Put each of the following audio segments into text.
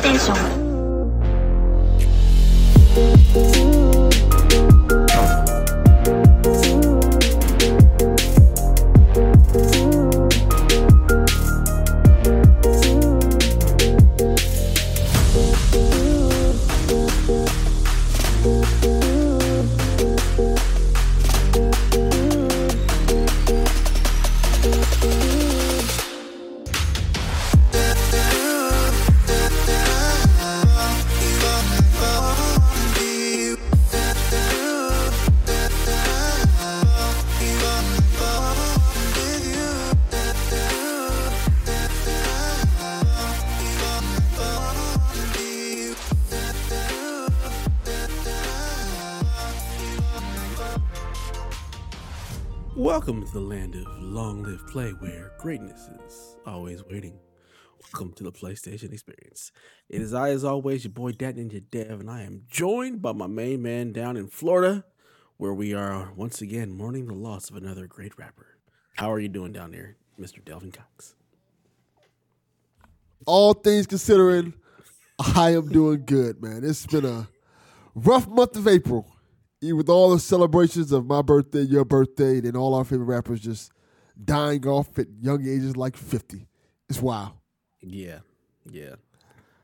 PlayStation play where greatness is always waiting. Welcome to the PlayStation experience. It is I, as always, your boy Dat Ninja Dev, and I am joined by my main man down in Florida, where we are once again mourning the loss of another great rapper. How are you doing down there, Mr. Delvin Cox? all things considering, I am doing good, man. It's been a rough month of April. With all the celebrations of my birthday, your birthday, and all our favorite rappers just dying off at young ages like 50. It's wild. Yeah, yeah.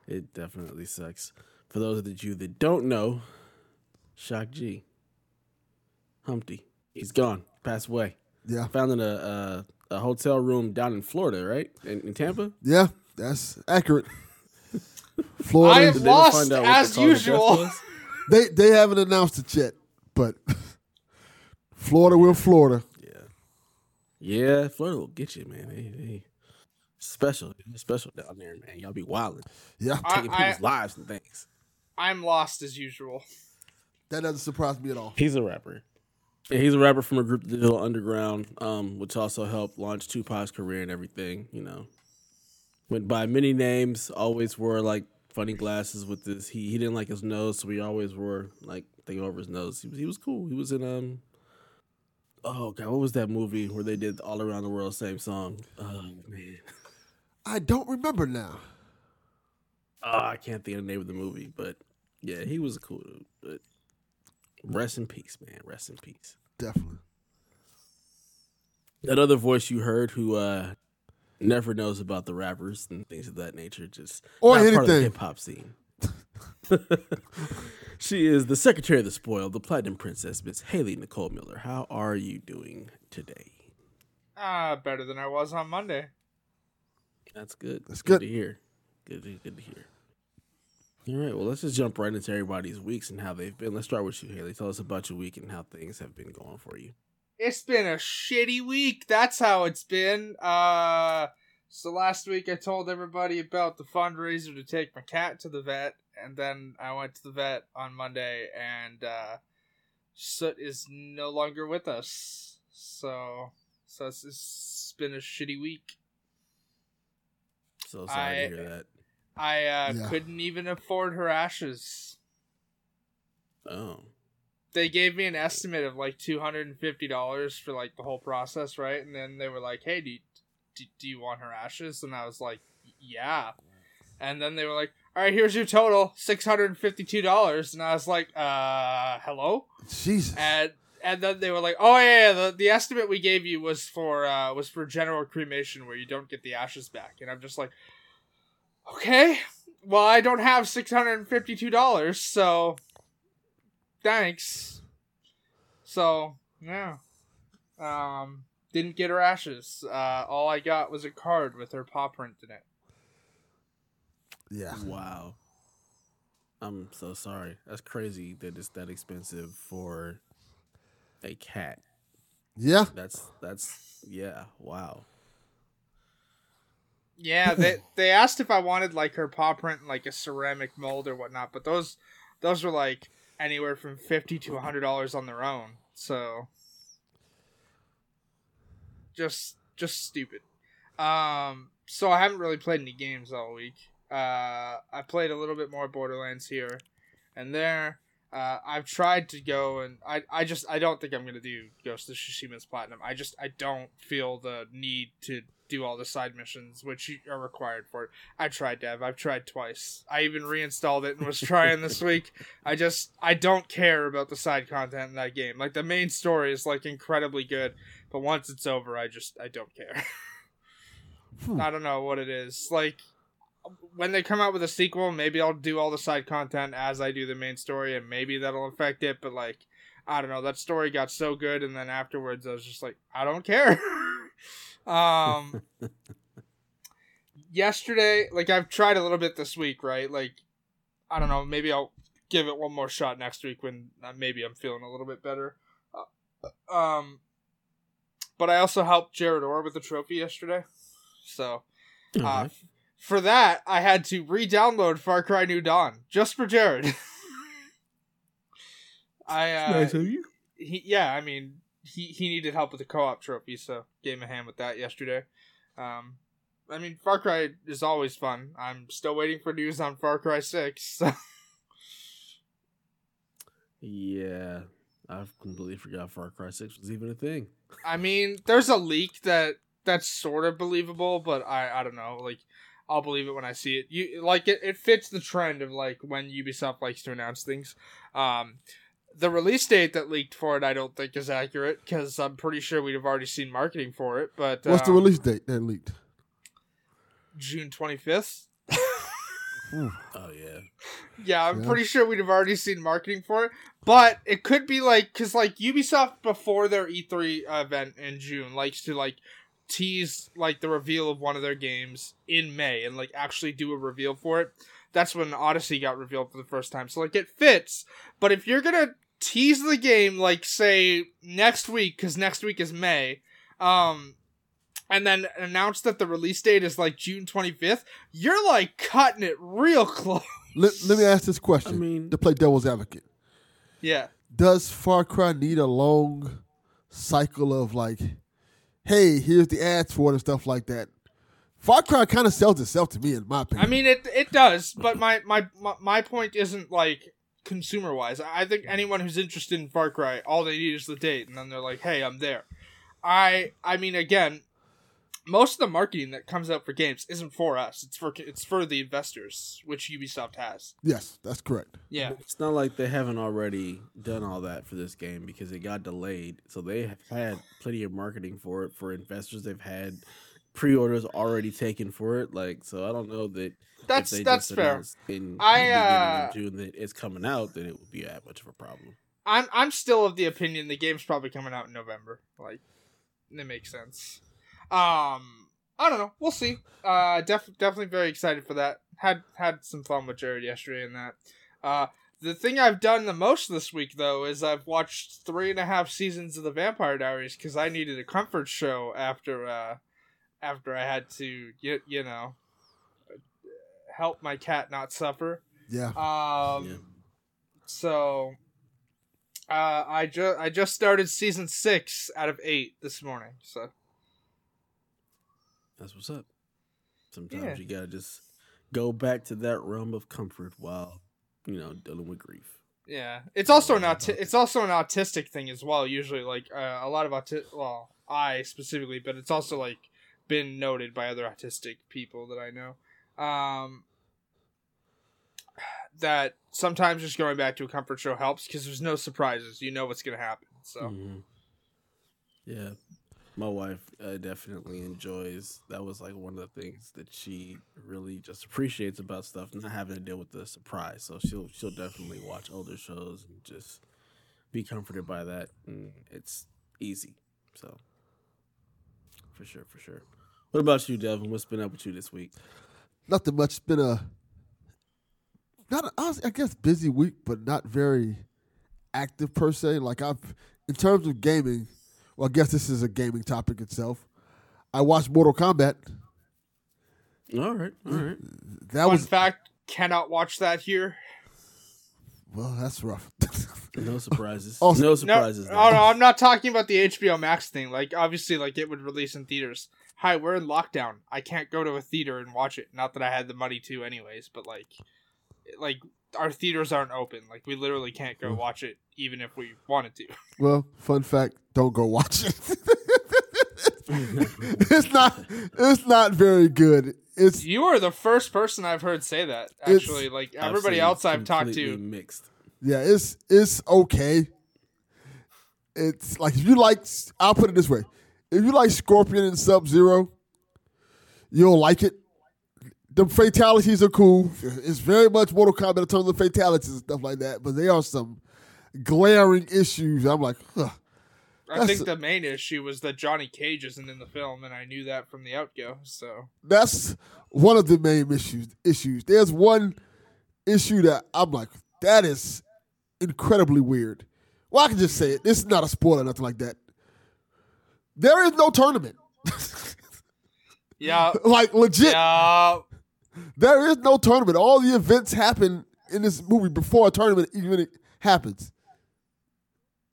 It definitely sucks. For those of you that don't know, Shock G, Humpty, he's gone, passed away. Yeah. Found in a a, a hotel room down in Florida, right? In, in Tampa. Yeah, that's accurate. I Florida, am Did they lost find out what the as cause of death usual. they, they haven't announced it yet, but Florida will Florida. Yeah, yeah. Florida will get you, man. They, they special, special down there, man. Y'all be wilding, Yeah, I- taking people's lives and things. I'm lost as usual. that doesn't surprise me at all. He's a rapper. Yeah, he's a rapper from a group, Digital Underground, um, which also helped launch Tupac's career and everything. You know, went by many names. Always wore like funny glasses with this. He he didn't like his nose, so he always wore like thing over his nose. He was he was cool. He was in um. Oh god, what was that movie where they did all around the world same song? Oh man, I don't remember now. oh, I can't think of the name of the movie, but yeah, he was a cool dude. But rest in peace, man. Rest in peace. Definitely. that other voice you heard who uh never knows about the rappers and things of that nature just Or not part of the anything. hip hop scene. she is the secretary of the spoiled, the platinum princess, Miss Haley Nicole Miller. How are you doing today? Ah, better than I was on Monday. That's good. That's good good. to hear. Good to, good to hear. All right, well, let's just jump right into everybody's weeks and how they've been. Let's start with you, Haley. Tell us about your week and how things have been going for you. It's been a shitty week. That's how it's been. Uh so last week I told everybody about the fundraiser to take my cat to the vet, and then I went to the vet on Monday and uh Soot is no longer with us. So so it's, it's been a shitty week. So sorry I- to hear that. I uh Yeah. couldn't even afford her ashes. Oh, they gave me an estimate of like two hundred and fifty dollars for like the whole process, right? And then they were like, "Hey, do you, do, do you want her ashes?" And I was like, "Yeah." And then they were like, "All right, here's your total, six hundred and fifty-two dollars." And I was like, "Uh, hello." Jesus. And and then they were like, "Oh yeah, yeah the, the estimate we gave you was for uh was for general cremation where you don't get the ashes back." And I'm just like, "Okay, well I don't have six hundred and fifty-two dollars, so thanks." So yeah, um, didn't get her ashes. Uh, all I got was a card with her paw print in it. Yeah. Wow. I'm so sorry. That's crazy that it's that expensive for a cat. Yeah. That's that's yeah. Wow. Yeah, they they asked if I wanted like her paw print in like a ceramic mold or whatnot, but those those were like anywhere from fifty to hundred dollars on their own. So just just stupid. Um, so I haven't really played any games all week. Uh, I played a little bit more Borderlands here and there. Uh, I've tried to go and I, I just I don't think I'm gonna do Ghost of Tsushima's Platinum. I just I don't feel the need to do all the side missions, which are required for it. I tried, Dev. I've tried twice. I even reinstalled it and was trying this week. I just I don't care about the side content in that game. Like the main story is like incredibly good, but once it's over, I just I don't care. Hmm. I don't know what it is. Like when they come out with a sequel, maybe I'll do all the side content as I do the main story, and maybe that'll affect it. But like, I don't know. That story got so good, and then afterwards, I was just like, I don't care. um, yesterday, like I've tried a little bit this week, right? Like, I don't know. Maybe I'll give it one more shot next week when uh, maybe I'm feeling a little bit better. Uh, um, but I also helped Jared Orr with the trophy yesterday, so. Uh. For that, I had to re-download Far Cry New Dawn just for Jared. I uh, nice of you. he yeah, I mean he he needed help with the co-op trophy, so gave him a hand with that yesterday. Um, I mean Far Cry is always fun. I'm still waiting for news on Far Cry Six. So. Yeah, I completely forgot Far Cry Six was even a thing. I mean, there's a leak that that's sort of believable, but I I don't know. Like, I'll believe it when I see it. You like it. It fits the trend of like when Ubisoft likes to announce things. Um, the release date that leaked for it, I don't think is accurate because I'm pretty sure we'd have already seen marketing for it. But What's the um, release date that leaked? June 25th. Oh yeah, Yeah, I'm Yeah. pretty sure we'd have already seen marketing for it. But it could be like, because like Ubisoft before their E3 event in June likes to like tease like the reveal of one of their games in May and like actually do a reveal for it. That's when Odyssey got revealed for the first time. So like it fits. But if you're gonna tease the game like say next week, because next week is May, um, and then announce that the release date is like June 25th, you're like cutting it real close. Let, let me ask this question I mean- to play devil's advocate. Yeah. Does Far Cry need a long cycle of like, hey, here's the ads for it and stuff like that? Far Cry kind of sells itself to me, in my opinion. I mean, it it does, but my my my, point isn't like consumer wise. I think anyone who's interested in Far Cry, all they need is the date, and then they're like, "Hey, I'm there." I I mean, again, most of the marketing that comes out for games isn't for us. It's for it's for the investors, which Ubisoft has. yes, that's correct. Yeah, it's not like they haven't already done all that for this game because it got delayed. So they have had plenty of marketing for it for investors. They've had pre-orders already taken for it. Like, so I don't know that if that's they that's just fair. In I, the beginning uh, June that it's coming out, then it would be that much of a problem. I'm I'm still of the opinion the game's probably coming out in November. Like, it makes sense. Um, I don't know. We'll see. Uh, def- definitely very excited for that. Had had some fun with Jared yesterday and that. Uh, the thing I've done the most this week though is I've watched three and a half seasons of the Vampire Diaries because I needed a comfort show after uh after I had to you, you know help my cat not suffer. Yeah. Um, Yeah. so uh, I just I just started season six out of eight this morning. So That's what's up. Sometimes Yeah. you gotta just go back to that realm of comfort while you know dealing with grief. yeah, it's also an aut- it's also an autistic thing as well. Usually, like uh, a lot of auti- well, I specifically, but it's also like been noted by other autistic people that I know. Um, that sometimes just going back to a comfort show helps because there's no surprises. You know what's gonna happen. So Mhm. Yeah, my wife uh, definitely enjoys. That was like one of the things that she really just appreciates about stuff, not having to deal with the surprise. So she'll she'll definitely watch older shows and just be comforted by that. And it's easy. So for sure, for sure. What about you, Devin? What's been up with you this week? Nothing much. It's been a not was- I guess busy week, but not very active per se. Like I've in terms of gaming. Well, I guess this is a gaming topic itself. I watched Mortal Kombat. All right, all right. That fun was fact: cannot watch that here. well. That's rough. No surprises. Also- no No, surprises. oh no, I'm not talking about the HBO Max thing. Like, obviously, like it would release in theaters. Hi, we're in lockdown. I can't go to a theater and watch it. Not that I had the money to, anyways. But like, like our theaters aren't open. Like, we literally can't go mm. watch it, even if we wanted to. well, fun fact: don't go watch it. it's not. It's not very good. It's You are the first person I've heard say that. Actually, like I've everybody else I've talked to. mixed. yeah. It's it's okay. It's like if you like. I'll put it this way: if you like Scorpion and Sub Zero, you'll like it. The fatalities are cool. It's very much Mortal Kombat in terms of fatalities and stuff like that. But there are some glaring issues. I'm like, huh. I think the main issue was that Johnny Cage isn't in the film, and I knew that from the outgo. So that's one of the main issues. Issues. There's one issue that I'm like, that is incredibly weird. Well, I can just say it. This is not a spoiler, nothing like that. There is no tournament. yeah, like legit, yeah. There is no tournament. All the events happen in this movie before a tournament even happens.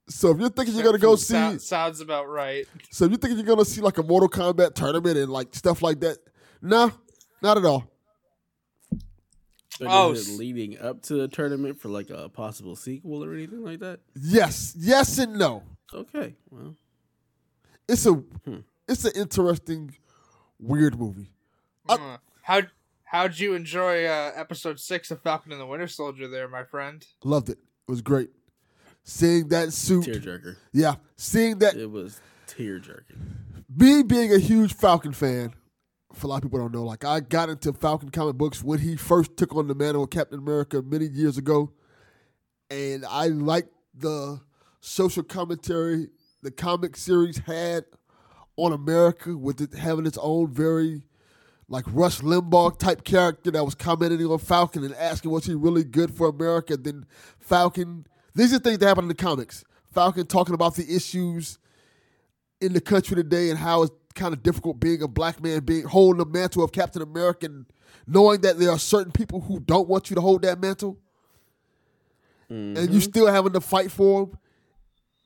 So if you're thinking you're gonna go see, Sou- sounds about right. so if you're thinking you're gonna see like a Mortal Kombat tournament and like stuff like that, no, not at all. But Oh, is it leading up to the tournament for like a possible sequel or anything like that? Yes, yes, and no. Okay, well, it's a it's an interesting, weird movie. Uh, Uh, how how'd you enjoy uh, episode six of Falcon and the Winter Soldier? There, my friend. Loved it. It was great. Seeing that suit, tearjerker. yeah. Seeing that, It was tear jerking. me being a huge Falcon fan. For a lot of people don't know, like I got into Falcon comic books when he first took on the mantle of Captain America many years ago, and I liked the social commentary the comic series had on America with it having its own very like Rush Limbaugh type character that was commenting on Falcon and asking was he really good for America. Then Falcon, these are things that happen in the comics. Falcon talking about the issues in the country today and how it's kind of difficult being a black man, being holding the mantle of Captain America, and knowing that there are certain people who don't want you to hold that mantle, and you mm-hmm. still having to fight for them.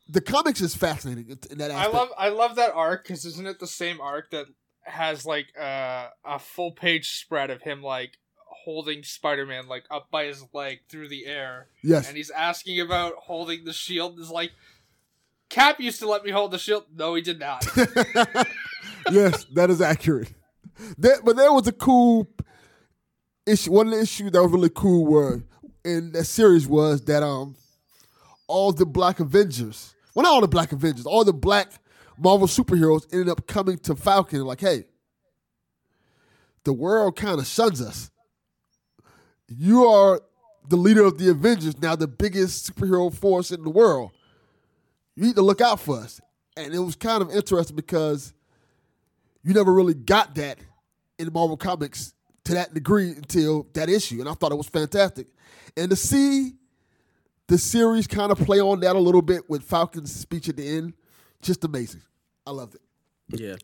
The comics is fascinating in- that I love I love that arc because isn't it the same arc that has like uh, a full page spread of him like holding Spider Man like up by his leg through the air, yes, and he's asking about holding the shield. Is like Cap used to let me hold the shield. No, he did not. yes, that is accurate. There, but there was a cool issue. One of the issues that was really cool were in that series was that um all the Black Avengers, well not all the Black Avengers, all the Black Marvel superheroes ended up coming to Falcon like, hey, the world kind of shuns us. You are the leader of the Avengers, now the biggest superhero force in the world. You need to look out for us. And it was kind of interesting because you never really got that in Marvel Comics to that degree until that issue, and I thought it was fantastic. And to see the series kind of play on that a little bit with Falcon's speech at the end, just amazing. I loved it. Yeah,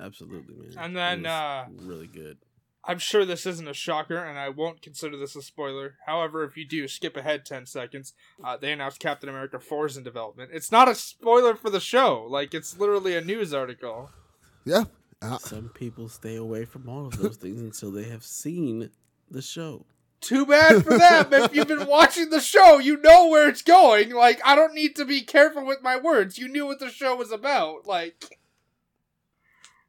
absolutely, man. And then, It was uh, really good. I'm sure this isn't a shocker, and I won't consider this a spoiler. However, if you do, skip ahead 10 seconds. Uh, they announced Captain America 4 is in development. It's not a spoiler for the show. Like, it's literally a news article. Yeah. Uh, Some people stay away from all of those things until they have seen the show. Too bad for them. if you've been watching the show, you know where it's going. Like, I don't need to be careful with my words. You knew what the show was about. Like,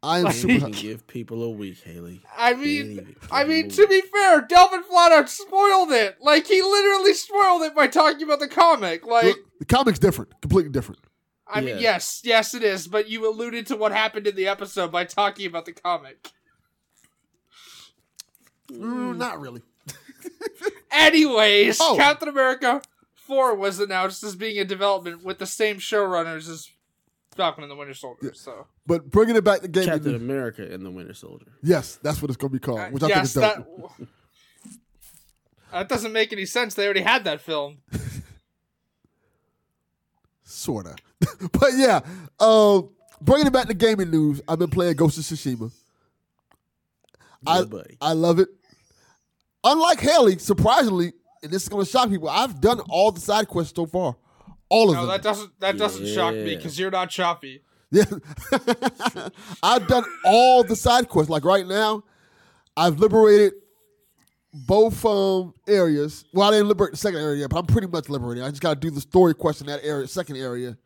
I am Like- You super. can give people a week, Haley. I mean, I mean, to be fair, Delvin flat out spoiled it. Like, he literally spoiled it by talking about the comic. Like, the comic's different, completely different. I mean, yes, yes, it is. But you alluded to what happened in the episode by talking about the comic. Mm, not really. Anyways, Oh. Captain America 4 was announced as being in development with the same showrunners as Falcon and the Winter Soldier. So, But bringing it back to game, Captain America and the Winter Soldier. yes, that's what it's going to be called, uh, which I yes, think is that dope. that doesn't make any sense. They already had that film. Sorta. but yeah, um, bringing it back to gaming news, I've been playing Ghost of Tsushima. I, buddy. I love it. Unlike Haley, surprisingly, and this is going to shock people, I've done all the side quests so far. All of No, them. that doesn't that doesn't shock me because you're not choppy. Yeah. I've done all the side quests. Like right now, I've liberated both um areas. Well, I didn't liberate the second area, but I'm pretty much liberated. I just gotta do the story quest in that area, second area.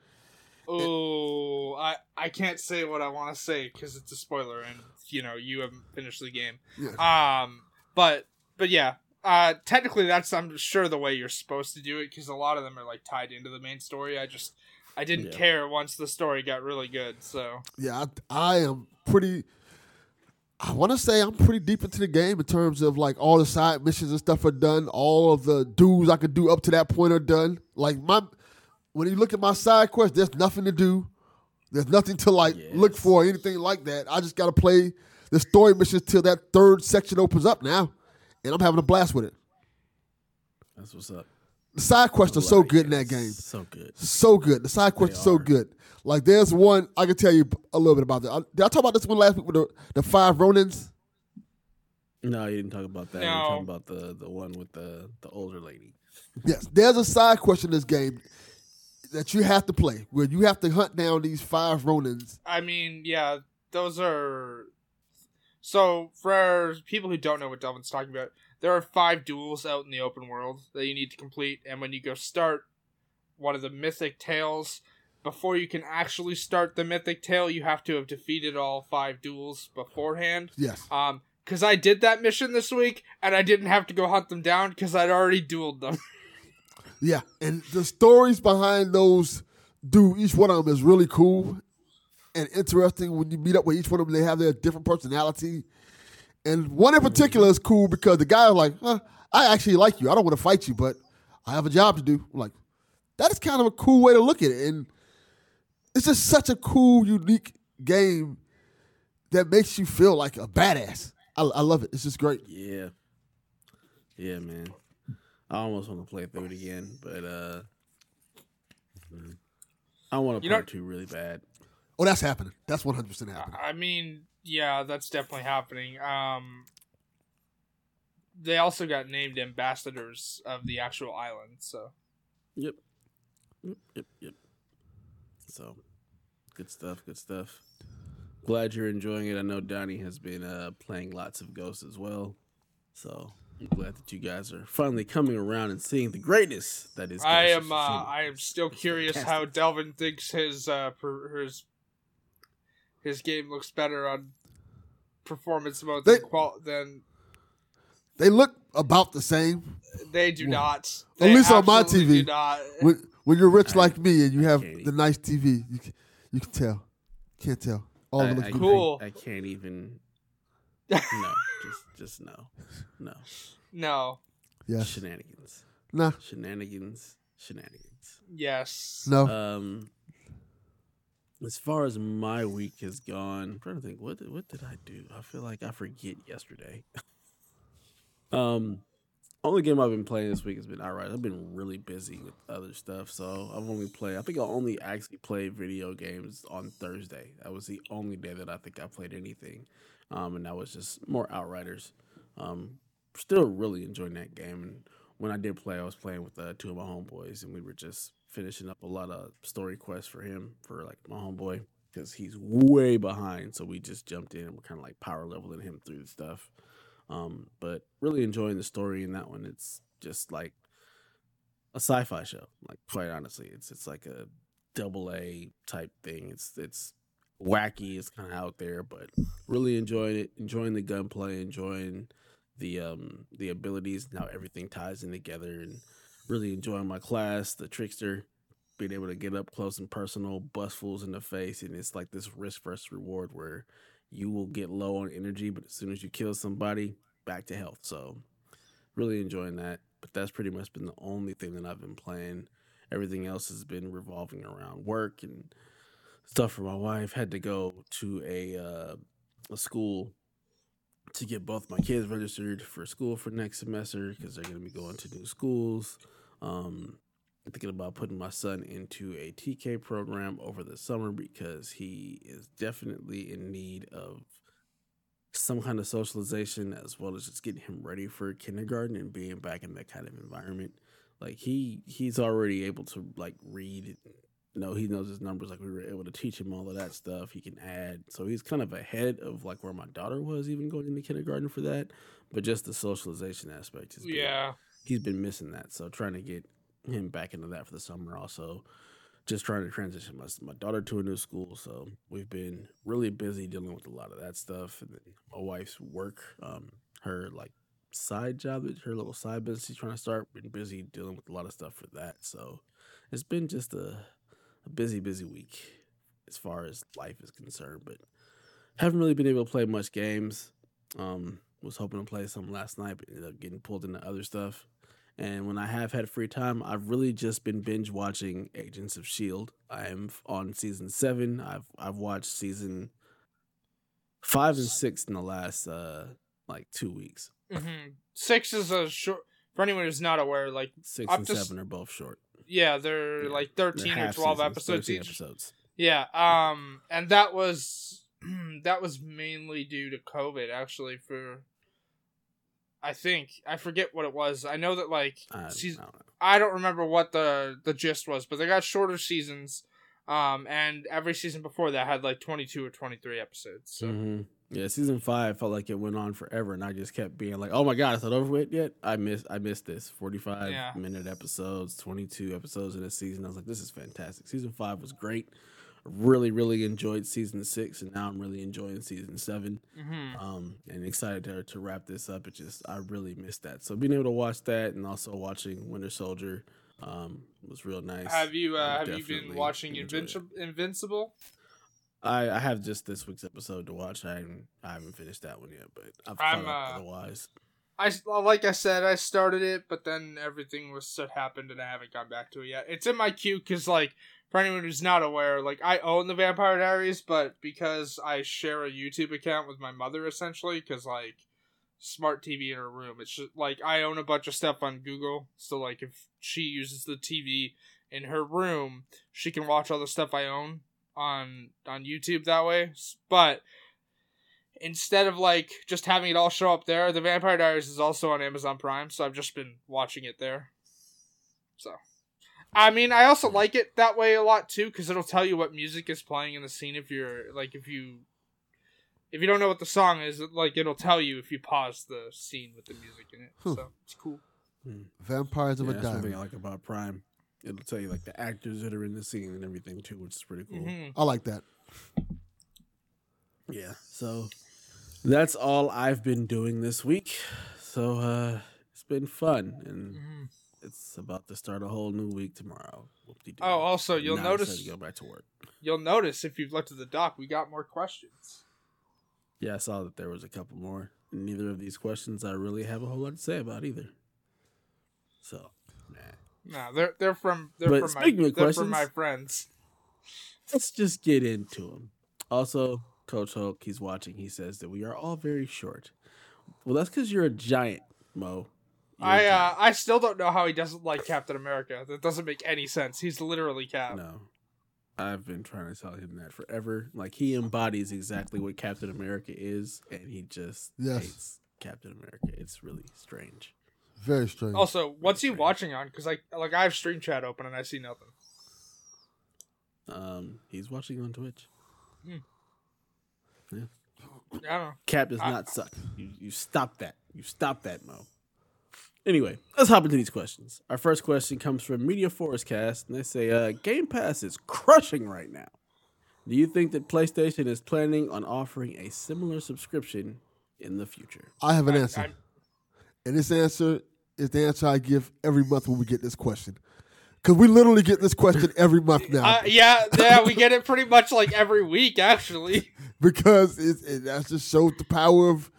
Oh, I I can't say what I want to say because it's a spoiler, and you know you haven't finished the game. Yes. Um, but but yeah, uh, technically that's I'm sure the way you're supposed to do it because a lot of them are like tied into the main story. I just I didn't Yeah. care once the story got really good. So Yeah, I, I am pretty. I want to say I'm pretty deep into the game in terms of like all the side missions and stuff are done. All of the dues I could do up to that point are done. Like my, when you look at my side quest, there's nothing to do. There's nothing to like look for, or anything like that. I just got to play the story missions till that third section opens up now, and I'm having a blast with it. That's what's up. The side quests are so good in that game. So good. So good. The side quests They are so good. Like there's one I can tell you a little bit about that. I, did I talk about this one last week with the, the five Ronins? No, you didn't talk about that. No. You're talking about the the one with the the older lady. Yes. There's a side quest in this game that you have to play where you have to hunt down these five Ronins. I mean, yeah, those are. So for people who don't know what Delvin's talking about, there are five duels out in the open world that you need to complete, and when you go start one of the mythic tales, before you can actually start the mythic tale, you have to have defeated all five duels beforehand. Yes. Um, because I did that mission this week, and I didn't have to go hunt them down because I'd already dueled them. Yeah. And the stories behind those do each one of them is really cool and interesting. When you meet up with each one of them, they have their different personality. And one in particular is cool because the guy is like, huh, I actually like you. I don't want to fight you, but I have a job to do. I'm like, that is kind of a cool way to look at it. And it's just such a cool, unique game that makes you feel like a badass. I, I love it. It's just great. Yeah. Yeah, man. I almost want to play through it again, but uh. I want to You play know- two really bad. Oh, that's happening. That's 100% happening. I mean, yeah, that's definitely happening. Um, they also got named ambassadors of the actual island, so Yep. Yep, yep, yep. So, good stuff, good stuff. Glad you're enjoying it. I know Donnie has been uh, playing lots of Ghosts as well. So, I'm glad that you guys are finally coming around and seeing the greatness that is I Ghost of am uh, I am still It's curious how. Delvin thinks his uh per, his his game looks better on performance mode than They- qual- than They look about the same. they do Well, not. at least on my TV. do not. When, when you're rich I- like me and you have the nice TV, you can, you can tell. Can't tell. All I, looks I good. Cool. I, I can't even. No, just just no, no No. Yes. shenanigans, Nah. shenanigans, shenanigans. Yes. No. Um, as far as my week has gone, I'm trying to think what what did I do? I feel like I forget yesterday. um, only game I've been playing this week has been Outright. I've been really busy with other stuff, so I've only played. I think I only actually played video games on Thursday. That was the only day that I think I played anything, um, and that was just more Outriders. Um, still really enjoying that game, and when I did play, I was playing with uh, two of my homeboys, and we were just finishing up a lot of story quests for him for like my homeboy because he's way behind. So we just jumped in and we're kind of like power leveling him through the stuff. Um, but really enjoying the story in that one. It's just like a sci-fi show. Like quite honestly, it's it's like a double A type thing. It's it's wacky. It's kind of out there, but really enjoying it. Enjoying the gunplay. Enjoying the um the abilities Now everything ties in together and really enjoying my class the trickster being able to get up close and personal bust fools in the face and it's like this risk versus reward where you will get low on energy but as soon as you kill somebody back to health. So really enjoying that but that's pretty much been the only thing that i've been playing. Everything else has been revolving around work and stuff for my wife. Had to go to a uh, a school to get both my kids registered for school for next semester because they're going to be going to new schools. Um, I'm thinking about putting my son into a TK program over the summer because he is definitely in need of some kind of socialization as well as just getting him ready for kindergarten and being back in that kind of environment. Like he he's already able to like read you know, he knows his numbers. Like we were able to teach him all of that stuff. He can add, so he's kind of ahead of like where my daughter was, even going into kindergarten for that. But just the socialization aspect is good. He's been missing that, so trying to get him back into that for the summer. Also, just trying to transition my my daughter to a new school. So we've been really busy dealing with a lot of that stuff, and my wife's work, um, her like side job, her little side business she's trying to start. Been busy dealing with a lot of stuff for that. So it's been just a, a busy, busy week as far as life is concerned. But haven't really been able to play much games. Um, was hoping to play some last night, but ended up getting pulled into other stuff. And when I have had free time, I've really just been binge watching Agents of Shield. I am on season seven. I've I've watched season five and six in the last uh like two weeks. hmm Six is a short. For anyone who's not aware, like Six I've and just- seven are both short. yeah, they're Yeah. like They're thirteen or twelve seasons, episodes 13 each. Episodes. Yeah, um, and that was that was mainly due to COVID. Actually, for I think I forget what it was. I know that like I, season, I don't. I don't remember what the the gist was, but they got shorter seasons. Um, and every season before that had like twenty two or twenty three episodes. So Mhm. Yeah, season five felt like it went on forever, and I just kept being like, "Oh my god, is that over with yet?" I missed, I missed this forty-five Yeah. minute episodes, twenty-two episodes in a season. I was like, "This is fantastic." Season five was great. Really, really enjoyed season six, and now I'm really enjoying season seven. hmm Um, and excited to to wrap this up. It just I really missed that. So being able to watch that, and also watching Winter Soldier, um, was real nice. have you uh, have you been watching. Invincible? Invincible? I, I have just this week's episode to watch. I haven't, I haven't finished that one yet, but I've I'm, caught up uh, otherwise. I like I said, I started it, but then everything was that happened, and I haven't gone back to it yet. It's in my queue because, like, for anyone who's not aware, like I own the Vampire Diaries, but because I share a YouTube account with my mother, essentially, because like smart TV in her room, it's just like I own a bunch of stuff on Google. So like, if she uses the TV in her room, she can watch all the stuff I own on on YouTube that way. But instead of like just having it all show up there, the Vampire Diaries is also on Amazon Prime, so I've just been watching it there. So, I mean, I also like it that way a lot too, because it'll tell you what music is playing in the scene if you're like if you if you don't know what the song is, like it'll tell you if you pause the scene with the music in it. Huh. So it's cool. Vampires of Yeah, a that's one thing I Diamond. like about Prime. It'll tell you like the actors that are in the scene and everything too, which is pretty cool. hmm I like that. Yeah. So that's all I've been doing this week. So uh it's been fun and hmm it's about to start a whole new week tomorrow. Oh, also you'll Now notice go back to work. you'll notice if you've looked at the doc, we got more questions. Yeah, I saw that there was a couple more. And neither of these questions I really have a whole lot to say about either. So, nah. Nah, they're they're from they're But from my they're questions- from my friends. let's just get into them. Also, Coach Hulk, he's watching. He says that we are all very short. Well, that's because you're a giant, Mo. You're a I uh. I still don't know how he doesn't like Captain America. That doesn't make any sense. He's literally Cap. no. I've been trying to tell him that forever. Like he embodies exactly what Captain America is, and he just Yes. hates Captain America. It's really strange. Very strange. Also, what's he Strange. watching on? Because like like I have Stream Chat open and I see nothing. Um, he's watching on Twitch. I don't know. Cap does I- not suck. You you stop that. You stop that, Mo. Anyway, let's hop into these questions. Our first question comes from Media Forest Cast, and they say, uh, Game Pass is crushing right now. Do you think that PlayStation is planning on offering a similar subscription in the future? I have an I- answer. I'm- And this answer is the answer I give every month when we get this question. Because we literally get this question every month now. Uh, yeah, yeah, we get it pretty much like every week actually. because it, it that just shows the power of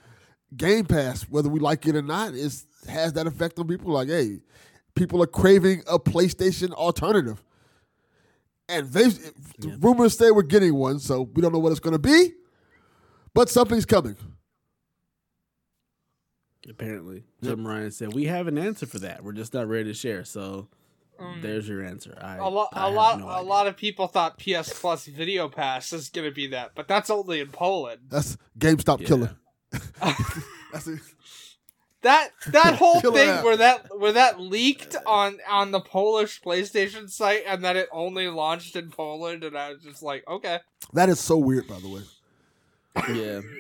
Game Pass, whether we like it or not. It has that effect on people. Like, hey, people are craving a PlayStation alternative, and they Yeah. rumors say we're getting one, so we don't know what it's going to be, but something's coming. Apparently, Jim Ryan said, We have an answer for that. We're just not ready to share. So Um, there's your answer. I, a lot, I a lot, no a idea. lot of people thought PS Plus Video Pass is gonna be that, but that's only in Poland. That's GameStop Yeah. killer. That's it. That that whole Kill thing out. where that where that leaked on on the Polish PlayStation site and that it only launched in Poland and I was just like, okay. That is so weird, by the way. Yeah.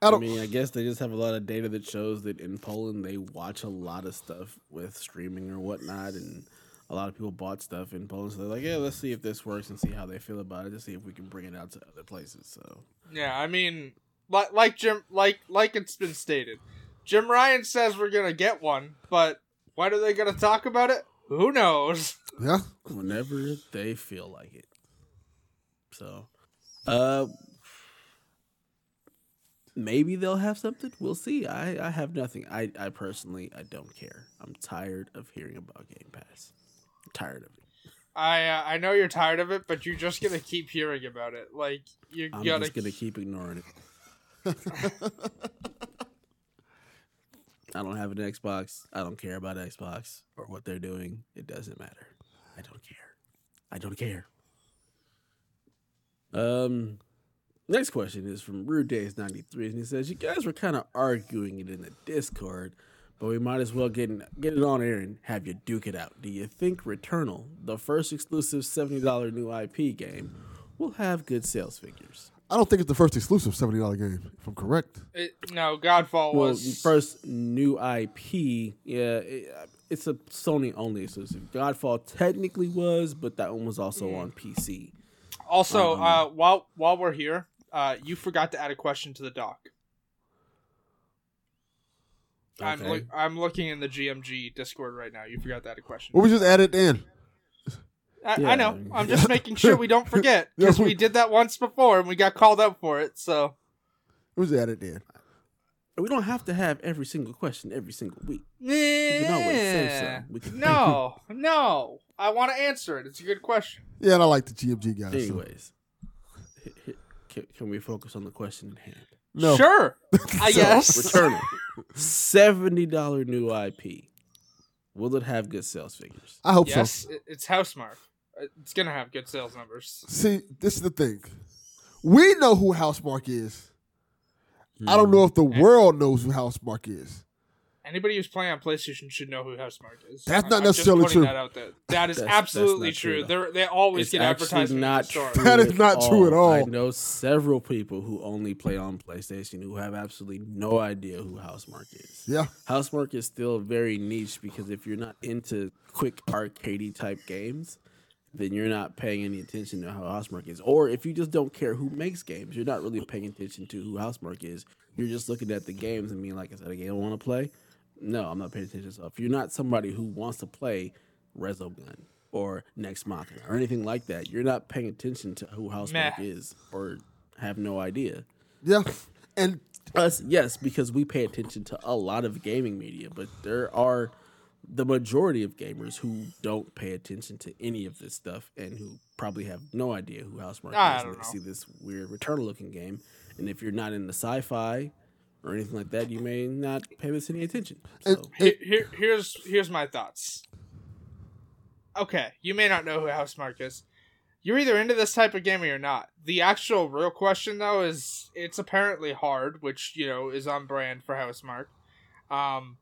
I I, don't. mean, I guess they just have a lot of data that shows that in Poland they watch a lot of stuff with streaming or whatnot, and a lot of people bought stuff in Poland. So they're like, yeah, let's see if this works and see how they feel about it to see if we can bring it out to other places. So Yeah, I mean, like like Jim, like like it's been stated, Jim Ryan says we're gonna get one, but when are they gonna talk about it? Who knows? Yeah. whenever they feel like it. So, uh, maybe they'll have something. We'll see. I I have nothing. I I personally I don't care. I'm tired of hearing about Game Pass. I'm tired of it. I uh, I know you're tired of it, but you're just gonna keep hearing about it. Like you I'm gotta just gonna keep ignoring it. I don't have an Xbox. I don't care about Xbox or what they're doing. It doesn't matter. I don't care. I don't care. Um, next question is from Rude Days ninety three, and he says, "You guys were kind of arguing it in the Discord, but we might as well get in, get it on air and have you duke it out. Do you think Returnal, the first exclusive seventy dollar new IP game, will have good sales figures?" I don't think it's the first exclusive seventy dollar game. If I'm correct. It, no, Godfall Well, was first new IP, yeah, it, it's a Sony only exclusive. Godfall technically was, but that one was also on PC. Also, Um, uh, while while we're here, uh, you forgot to add a question to the doc. I'm Okay. look I'm looking in the GMG Discord right now. You forgot to add a question. Well, we just added in. I, Yeah. I know. I'm just making sure we don't forget because we- we did that once before and we got called out for it. So who's just added in. We don't have to have every single question every single week. can always say yeah. so. We can- no, no. I want to answer it. It's a good question. Yeah, and I like the GMG guys. Anyways, h- h- can, can we focus on the question at hand? No. Sure. I So, guess. Returnal, seventy dollar new IP. Will it have good sales figures? I hope yes, so. it- it's Housemarque. It's gonna have good sales numbers. See, this is the thing. We know who Housemarque is. I don't know if the hmm. world knows who Housemarque is. Anybody who's playing on PlayStation should know who Housemarque is. That's I- not I'm just necessarily putting true. That out there. That is That's- that's absolutely not true, true. They're, they always It's get actually advertisement not in the store. true. That is at not true at all. I know several people who only play on PlayStation who have absolutely no idea who Housemarque is. Yeah. Housemarque is still very niche because if you're not into quick arcadey type games, then you're not paying any attention to how Housemarque is. Or if you just don't care who makes games, you're not really paying attention to who Housemarque is. You're just looking at the games and being like, is that a game I want to play? No, I'm not paying attention. So if you're not somebody who wants to play Resogun or Nex Machina or anything like that, you're not paying attention to who Housemarque Meh. is or have no idea. Yeah. And Us, yes, because we pay attention to a lot of gaming media, but there are the majority of gamers who don't pay attention to any of this stuff and who probably have no idea who Housemarque I is. don't they see this weird Returnal looking game, and if you're not into sci-fi or anything like that, you may not pay this any attention. So, And- Here, here, here's here's my thoughts. Okay, you may not know who Housemarque is. You're either into this type of game or you're not. The actual real question though is it's apparently hard, which you know is on brand for Housemarque. Um,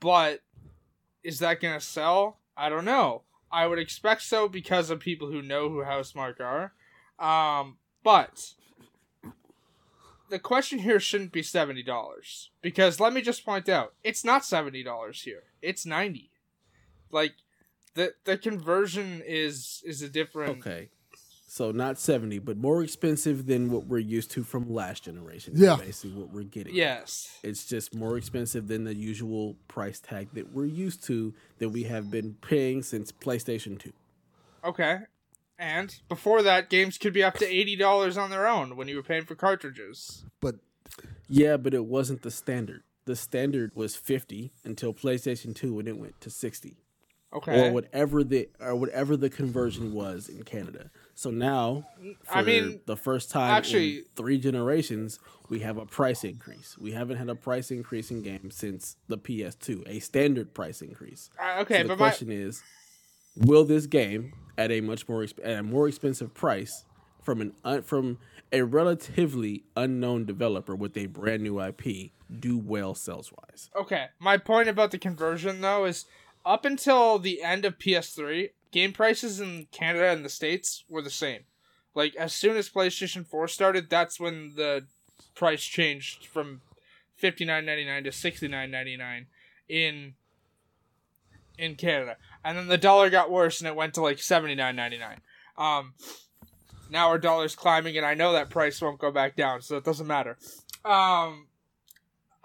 but is that gonna sell? I don't know. I would expect so because of people who know who Housemarque are. Um, but the question here shouldn't be seventy dollars because let me just point out it's not seventy dollars here; it's ninety. Like the the conversion is is a different. okay. So not seventy, but more expensive than what we're used to from last generation. Yeah. basically what we're getting. Yes. It's just more expensive than the usual price tag that we're used to that we have been paying since PlayStation 2. Okay. And before that, games could be up to eighty dollars on their own when you were paying for cartridges. but Yeah, but it wasn't the standard. The standard was 50 until PlayStation 2 when it went to 60 Okay. or whatever the or whatever the conversion was in Canada. So now for I mean, the first time actually- in 3 generations, we have a price increase. We haven't had a price increase in games since the PS2, a standard price increase. Uh, okay, so the but my question is, will this game at a much more exp- at a more expensive price from an un- from a relatively unknown developer with a brand new IP do well sales wise? Okay, my point about the conversion though is up until the end of PS3, game prices in Canada and the States were the same. Like as soon as PlayStation 4 started, that's when the price changed from 59.99 to 69.99 in in Canada, and then the dollar got worse and it went to like seventy nine ninety nine. Um, now our dollar's climbing, and I know that price won't go back down, so it doesn't matter. Um,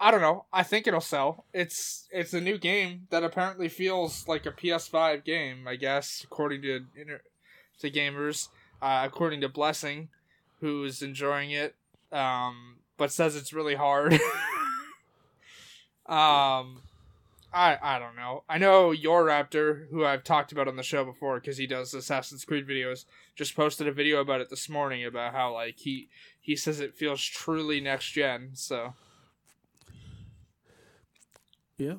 I don't know. I think it'll sell. It's it's a new game that apparently feels like a PS5 game. I guess according to inter- to gamers, uh, according to Blessing, who's enjoying it, um, but says it's really hard. um, I I don't know. I know your Raptor, who I've talked about on the show before, because he does Assassin's Creed videos, just posted a video about it this morning about how like he he says it feels truly next gen. So Yeah.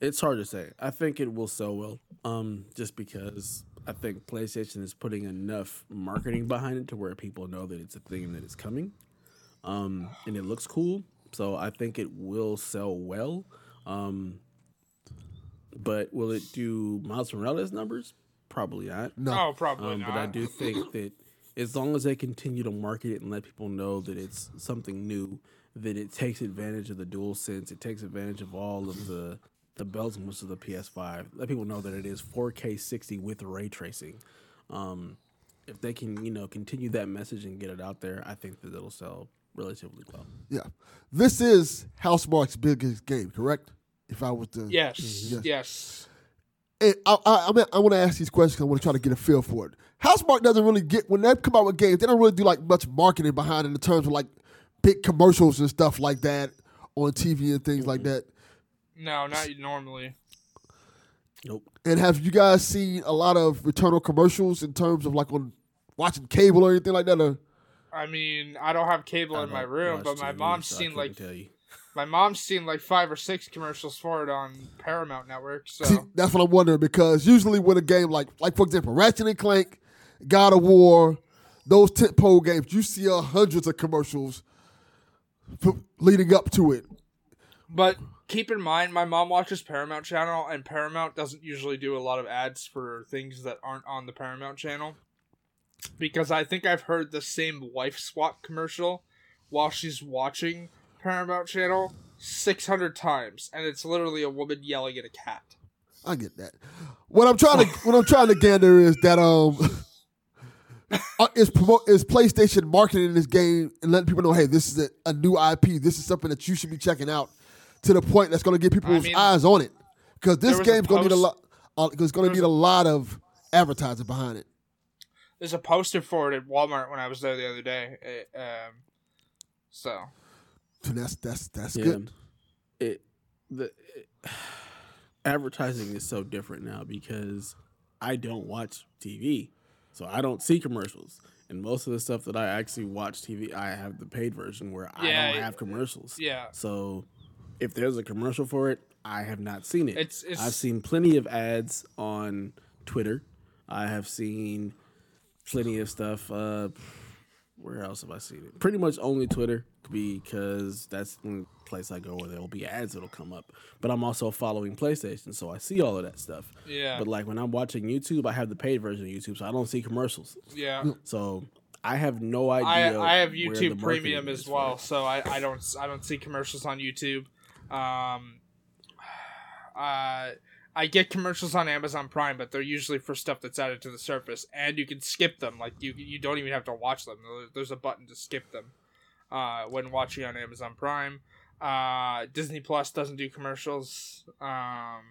It's hard to say. I think it will sell well. Um, just because I think PlayStation is putting enough marketing behind it to where people know that it's a thing that is coming. Um, and it looks cool. So I think it will sell well. Um, but will it do Miles Morales numbers? Probably not. No. oh, probably Um, not. but I do think that as long as they continue to market it and let people know that it's something new, that it takes advantage of the dual sense, it takes advantage of all of the the bells and whistles of the PS5. Let people know that it is 4K 60 with ray tracing. Um, if they can, you know, continue that message and get it out there, I think that it'll sell relatively well. Yeah. This is Housemarque's biggest game, correct? If I was to. Yes, Yes. yes. And I, I, I, mean, I want to ask these questions. 'cause I want to try to get a feel for it. Housemark doesn't really get when they come out with games. They don't really do like much marketing behind it in terms of like big commercials and stuff like that on TV and things like that. No, not normally. Nope. And have you guys seen a lot of return on commercials in terms of like on watching cable or anything like that? Or I mean, I don't have cable I in my room, but my TV, mom's so seen like tell you. my mom's seen like five or six commercials for it on Paramount Network. So See, that's what I'm wondering because usually when a game like, like for example, Ratchet and Clank, God of War, those tentpole games, you see uh, hundreds of commercials f- leading up to it. But keep in mind, my mom watches Paramount Channel, and Paramount doesn't usually do a lot of ads for things that aren't on the Paramount Channel. Because I think I've heard the same wife swap commercial while she's watching Paramount Channel 600 times, and it's literally a woman yelling at a cat. I get that. What I'm trying to what I'm trying to gather is that um uh, is promote is PlayStation marketing this game and letting people know, hey, this is a, a new IP. This is something that you should be checking out to the point that's going to get people's mean, eyes on it. Because this there was a game's going to need a lot. post- Uh, it's going to there was need a lot of advertising behind it. There's a poster for it at Walmart when I was there the other day. It, um, so So that's that's that's Yeah. good. It the it, advertising is so different now because I don't watch TV, so I don't see commercials. And most of the stuff that I actually watch TV, I have the paid version where I don't have commercials. yeah, So if there's a commercial for it, I have not seen it. it's it's I've seen plenty of ads on Twitter. I have seen plenty of stuff. Uh, where else have I seen it? Pretty much only Twitter because that's the place I go where there will be ads that'll come up. But I'm also following PlayStation, so I see all of that stuff. yeah But like when I'm watching YouTube, I have the paid version of YouTube, so I don't see commercials. yeah. So I have no idea. I have YouTube Premium as well, so I, I don't I don't see commercials on YouTube. Um, uh, I get commercials on Amazon Prime, but they're usually for stuff that's added to the surface, and you can skip them. Like you you don't even have to watch them. There's a button to skip them uh, when watching on Amazon Prime. Uh, Disney Plus doesn't do commercials. Um,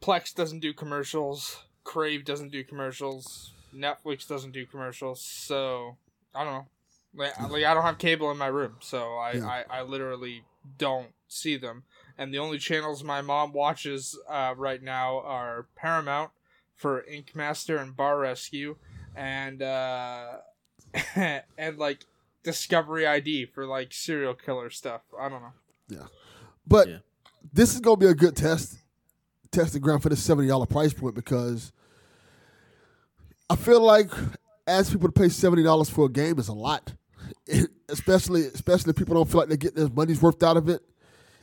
Plex doesn't do commercials. Crave doesn't do commercials. Netflix doesn't do commercials. So I don't know. Like, like I don't have cable in my room, so I, Yeah. I, I literally don't see them. And the only channels my mom watches uh, right now are Paramount for Ink Master and Bar Rescue, and uh, and like Discovery ID for like serial killer stuff. I don't know. Yeah, but Yeah. this is going to be a good test, testing ground for this seventy dollar price point because I feel like as people to pay seventy dollars for a game is a lot, especially especially if people don't feel like they're getting their money's worth out of it,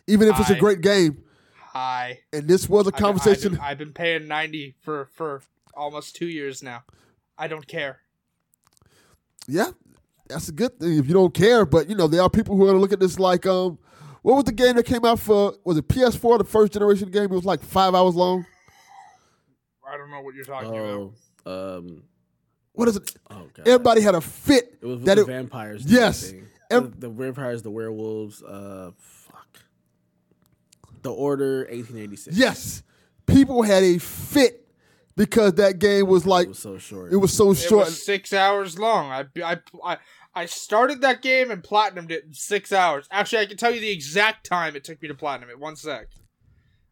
even if it's a great game. Hi. And this was a I've been- conversation. I've been, I've been paying ninety for for almost two years now. I don't care. Yeah, that's a good thing if you don't care. But you know, there are people who are going to look at this like, um, What was the game that came out for? Was it PS4? The first generation game. It was like five hours long. I don't know what you're talking about. Oh, um, What is it? oh god. Everybody had a fit It was with that the it. vampires. Yes. thing. Ev- the, the vampires, the werewolves. Uh, fuck. The Order, 1886. Yes, people had a fit because that game was like It was so short. it was so It short. was six hours long. I, I, I, I started that game and platinumed it in six hours. Actually, I can tell you the exact time it took me to platinum it. One sec.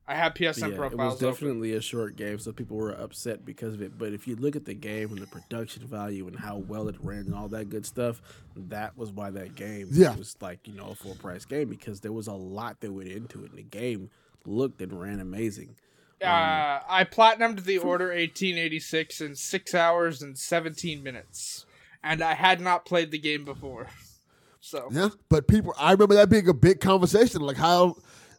I have PSN yeah, it was profiles open. definitely a short game, so people were upset because of it. But if you look at the game and the production value and how well it ran and all that good stuff, that was why that game Yeah. was like you know a full price game because there was a lot that went into it, and the game looked and ran amazing. Uh, I platinumed the Order 1886 in six hours and 17 minutes, and I had not played the game before. So Yeah, but people, I remember that being a big conversation. Like how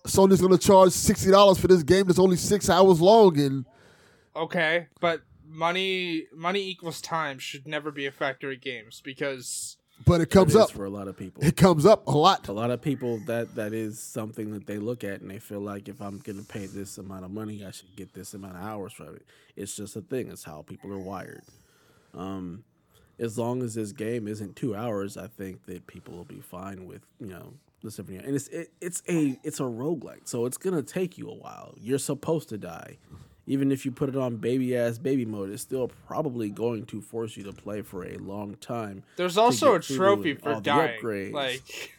Sony's going to charge sixty dollars for this game that's only six hours long, and okay, but money money equals time should never be a factor in games because but it comes It is up. for a lot of people. It comes up a lot. a lot of people that that is something that they look at and they feel like if I'm going to pay this amount of money, I should get this amount of hours from it. It's just a thing. It's how people are wired. Um, as long as this game isn't two hours, I think that people will be fine with you know the symphony. And it's it, it's a it's a roguelike, so it's gonna take you a while. You're supposed to die. Even if you put it on baby ass baby mode, it's still probably going to force you to play for a long time. there's also a trophy for the dying. Like,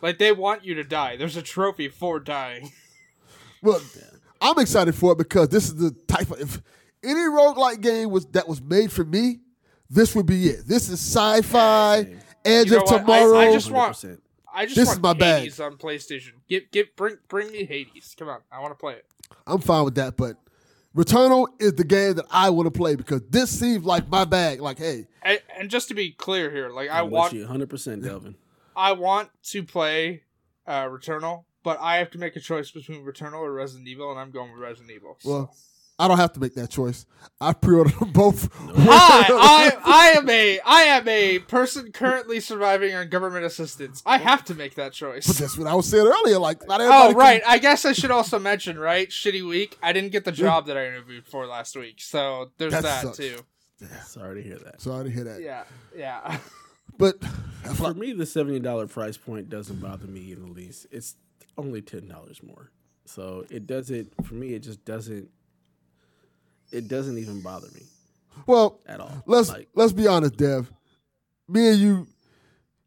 like they want you to die. There's a trophy for dying. Well, I'm excited for it because this is the type of if any roguelike game was that was made for me, this would be it. This is sci-fi, Same. Edge You know of what? Tomorrow. I just want- 100%. I just This want is my bag. Hades on PlayStation. Get get bring bring me Hades. Come on, I want to play it. I'm fine with that, but Returnal is the game that I want to play because this seems like my bag. Like, hey, And, and just to be clear here, like I I'm want you 100%, Delvin. I want to play uh Returnal, but I have to make a choice between Returnal or Resident Evil, and I'm going with Resident Evil. so. well, I don't have to make that choice. I pre-ordered them both. Hi, I I am a I am a person currently surviving on government assistance. I have to make that choice. But choice. that's what I was saying earlier. Like, not Oh everybody. right, I guess I should also mention right. Shitty week. I didn't get the job that I interviewed for last week, so there's That that, sucks. too. Sorry to hear that. Sorry to hear that. Yeah, yeah. But For me, the seventy dollar price point doesn't bother me in the least. It's only ten dollars more, so it doesn't. For me, it just doesn't. It doesn't even bother me well, at all. let's like, let's be honest, Dev. Me and you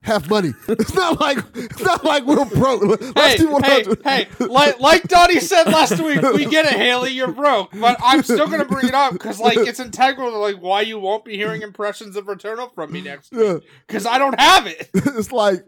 have money. It's not like it's not like we're broke. Let's Hey, hey, hey! Like, like Donnie said last week, we get it, Haley. You're broke, but I'm still gonna bring it up because, like, it's integral to like why you won't be hearing impressions of Returnal from me next Yeah. week because I don't have it. it's like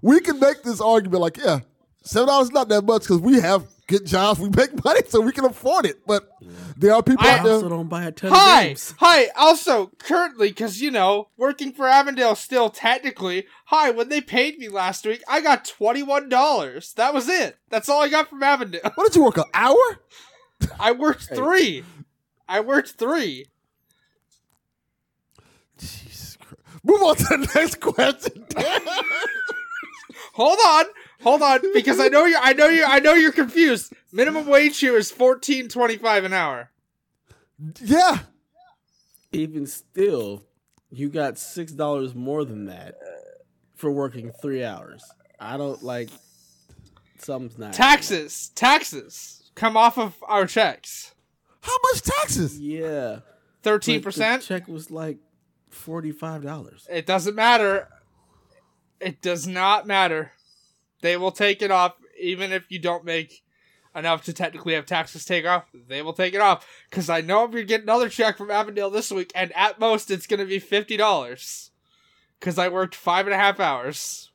we can make this argument like, yeah, seven dollars is not that much because we have good jobs, we make money, so we can afford it. But there are people I I out there. also don't buy a ton of Hi, games. hi. Also, currently, because you know, working for Avondale still technically. Hi, when they paid me last week, I got twenty one dollars. That was it. That's all I got from Avondale. What did you work an hour? I worked three. I worked three. Jesus Christ. Move on to the next question. Hold on, hold on, because I know you. I know you. I know you're confused. Minimum wage here is fourteen twenty five an hour. yeah, Even still, you got six dollars more than that for working three hours. I don't like. Something's not Taxes, taxes come off of our checks. how much taxes? Yeah, thirteen percent. Check was like forty five dollars. It doesn't matter. It does not matter. They will take it off even if you don't make enough to technically have taxes take off. They will take it off because I know I'm gonna get another check from Avondale this week, and at most it's gonna be fifty dollars because I worked five and a half hours.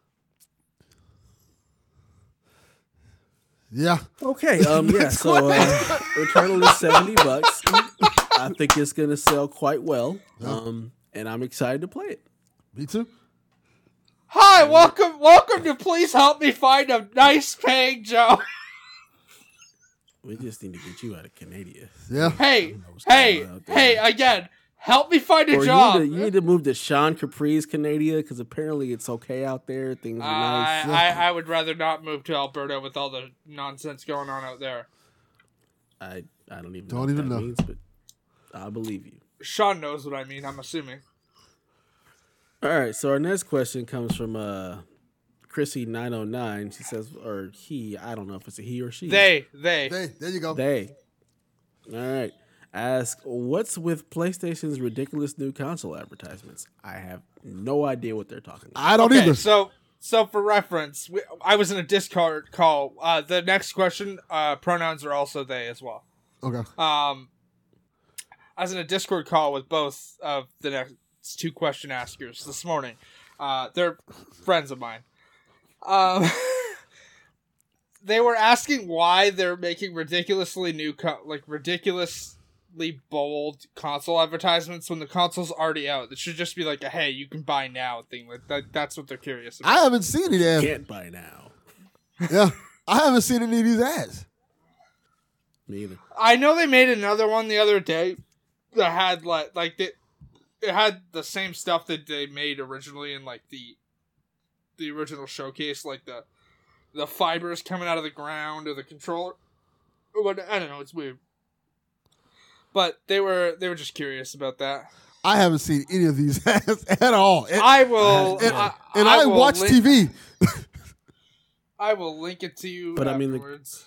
Yeah, Okay, um, yeah. So uh, Returnal is seventy bucks. I think it's gonna sell quite well. Um, and I'm excited to play it. me too. Hi, welcome, welcome to please help me find a nice paying job. We just need to get you out of Canada. Yeah, Hey, hey, going on out there. hey, again, Help me find a Or you job. need, to, you need to move to Sean Capri's Canada because apparently it's okay out there. Things are I, nice. I, I would rather not move to Alberta with all the nonsense going on out there. I I don't even Don't know what even that know. means, but I believe you. Sean knows what I mean. I'm assuming. All right, so our next question comes from uh Chrissy nine oh nine. She says, or he, I don't know if it's a he or she. They, they. Hey, there you go. They. All right. Ask what's with PlayStation's ridiculous new console advertisements. I have no idea what they're talking about. I don't okay, either. so so for reference, we, I was in a Discord call. Uh, the next question, uh, pronouns are also they as well. okay. Um, I was in a Discord call with both of the next two question askers this morning. Uh, they're friends of mine. Um, they were asking why they're making ridiculously new, co- like ridiculously bold console advertisements when the console's already out. It should just be like a "Hey, you can buy now" thing. Like that. That's what they're curious about. I haven't seen any ads. Can't buy now. Yeah, I haven't seen any of these ads. Me either. I know they made another one the other day that had like like it, it had the same stuff that they made originally in like the the original showcase, like the the fibers coming out of the ground or the controller. Or what I don't know, it's weird. But they were they were just curious about that. I haven't seen any of these ads at all. And, I will and, I, and I, will watch link, TV. I will link it to you But I mean, the- afterwards.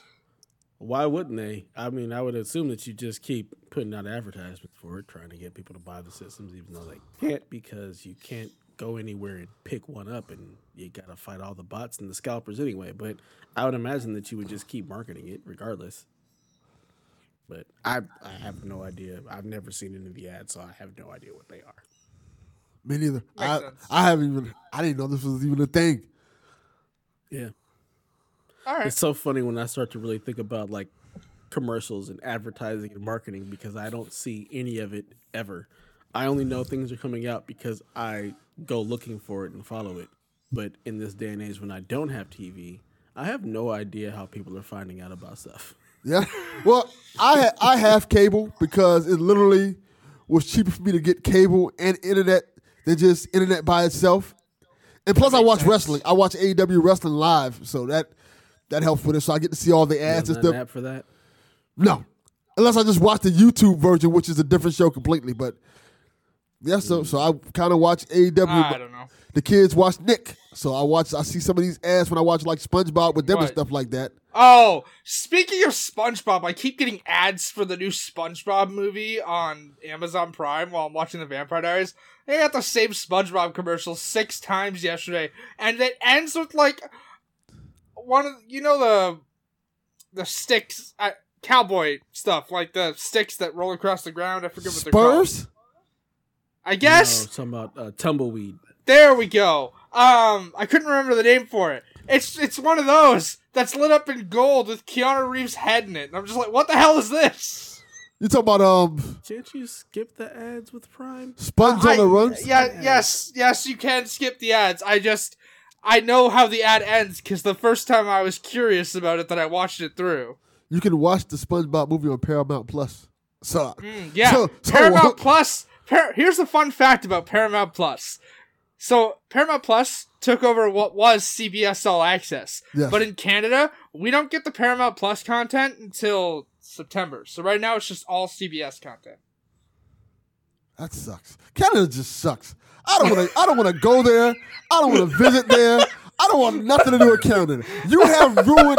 Why wouldn't they? I mean, I would assume that you just keep putting out advertisements for it, trying to get people to buy the systems, even though they can't because you can't go anywhere and pick one up, and you got to fight all the bots and the scalpers anyway. But I would imagine that you would just keep marketing it regardless. But I, I have no idea. I've never seen any of the ads, so I have no idea what they are. Me neither. I, sense. I haven't even. I didn't know this was even a thing. Yeah. All right. It's so funny when I start to really think about like commercials and advertising and marketing because I don't see any of it ever. I only know things are coming out because I go looking for it and follow it. But in this day and age when I don't have TV, I have no idea how people are finding out about stuff. Yeah. Well, I ha- I have cable because it literally was cheaper for me to get cable and internet than just internet by itself. And plus, I watch wrestling. I watch AEW wrestling live, so that that helps with it. So I get to see all the ads Is and that an stuff. app for that? No, unless I just watch the YouTube version, which is a different show completely. But yeah, so so I kind of watch AEW. I don't know. the kids watch Nick, so I watch. I see some of these ads when I watch like SpongeBob with them and stuff like that. Oh, speaking of SpongeBob, I keep getting ads for the new SpongeBob movie on Amazon Prime while I'm watching the Vampire Diaries. They got the same SpongeBob commercial six times yesterday, and it ends with like one of you know the the sticks, uh, cowboy stuff, like the sticks that roll across the ground. I forget what they're called. Spurs. I guess. No, something about uh, tumbleweed. There we go. Um, I couldn't remember the name for it. It's it's one of those that's lit up in gold with Keanu Reeves' head in it, and I'm just like, what the hell is this? You talking about um Can't you skip the ads with Prime? Sponge I- on the run? Yeah, yes, yes, you can skip the ads. I just I know how the ad ends because the first time I was curious about it, that I watched it through. You can watch the SpongeBob movie on Paramount Plus. So Mm, yeah, So- so- Paramount Plus. Par- here's the fun fact about Paramount Plus. So Paramount Plus took over what was CBS All Access, Yes. but in Canada we don't get the Paramount Plus content until September. So right now it's just all CBS content. that sucks. Canada just sucks. I don't want to. I don't want to go there. I don't want to visit there. I don't want nothing to do with Canada. You have ruined.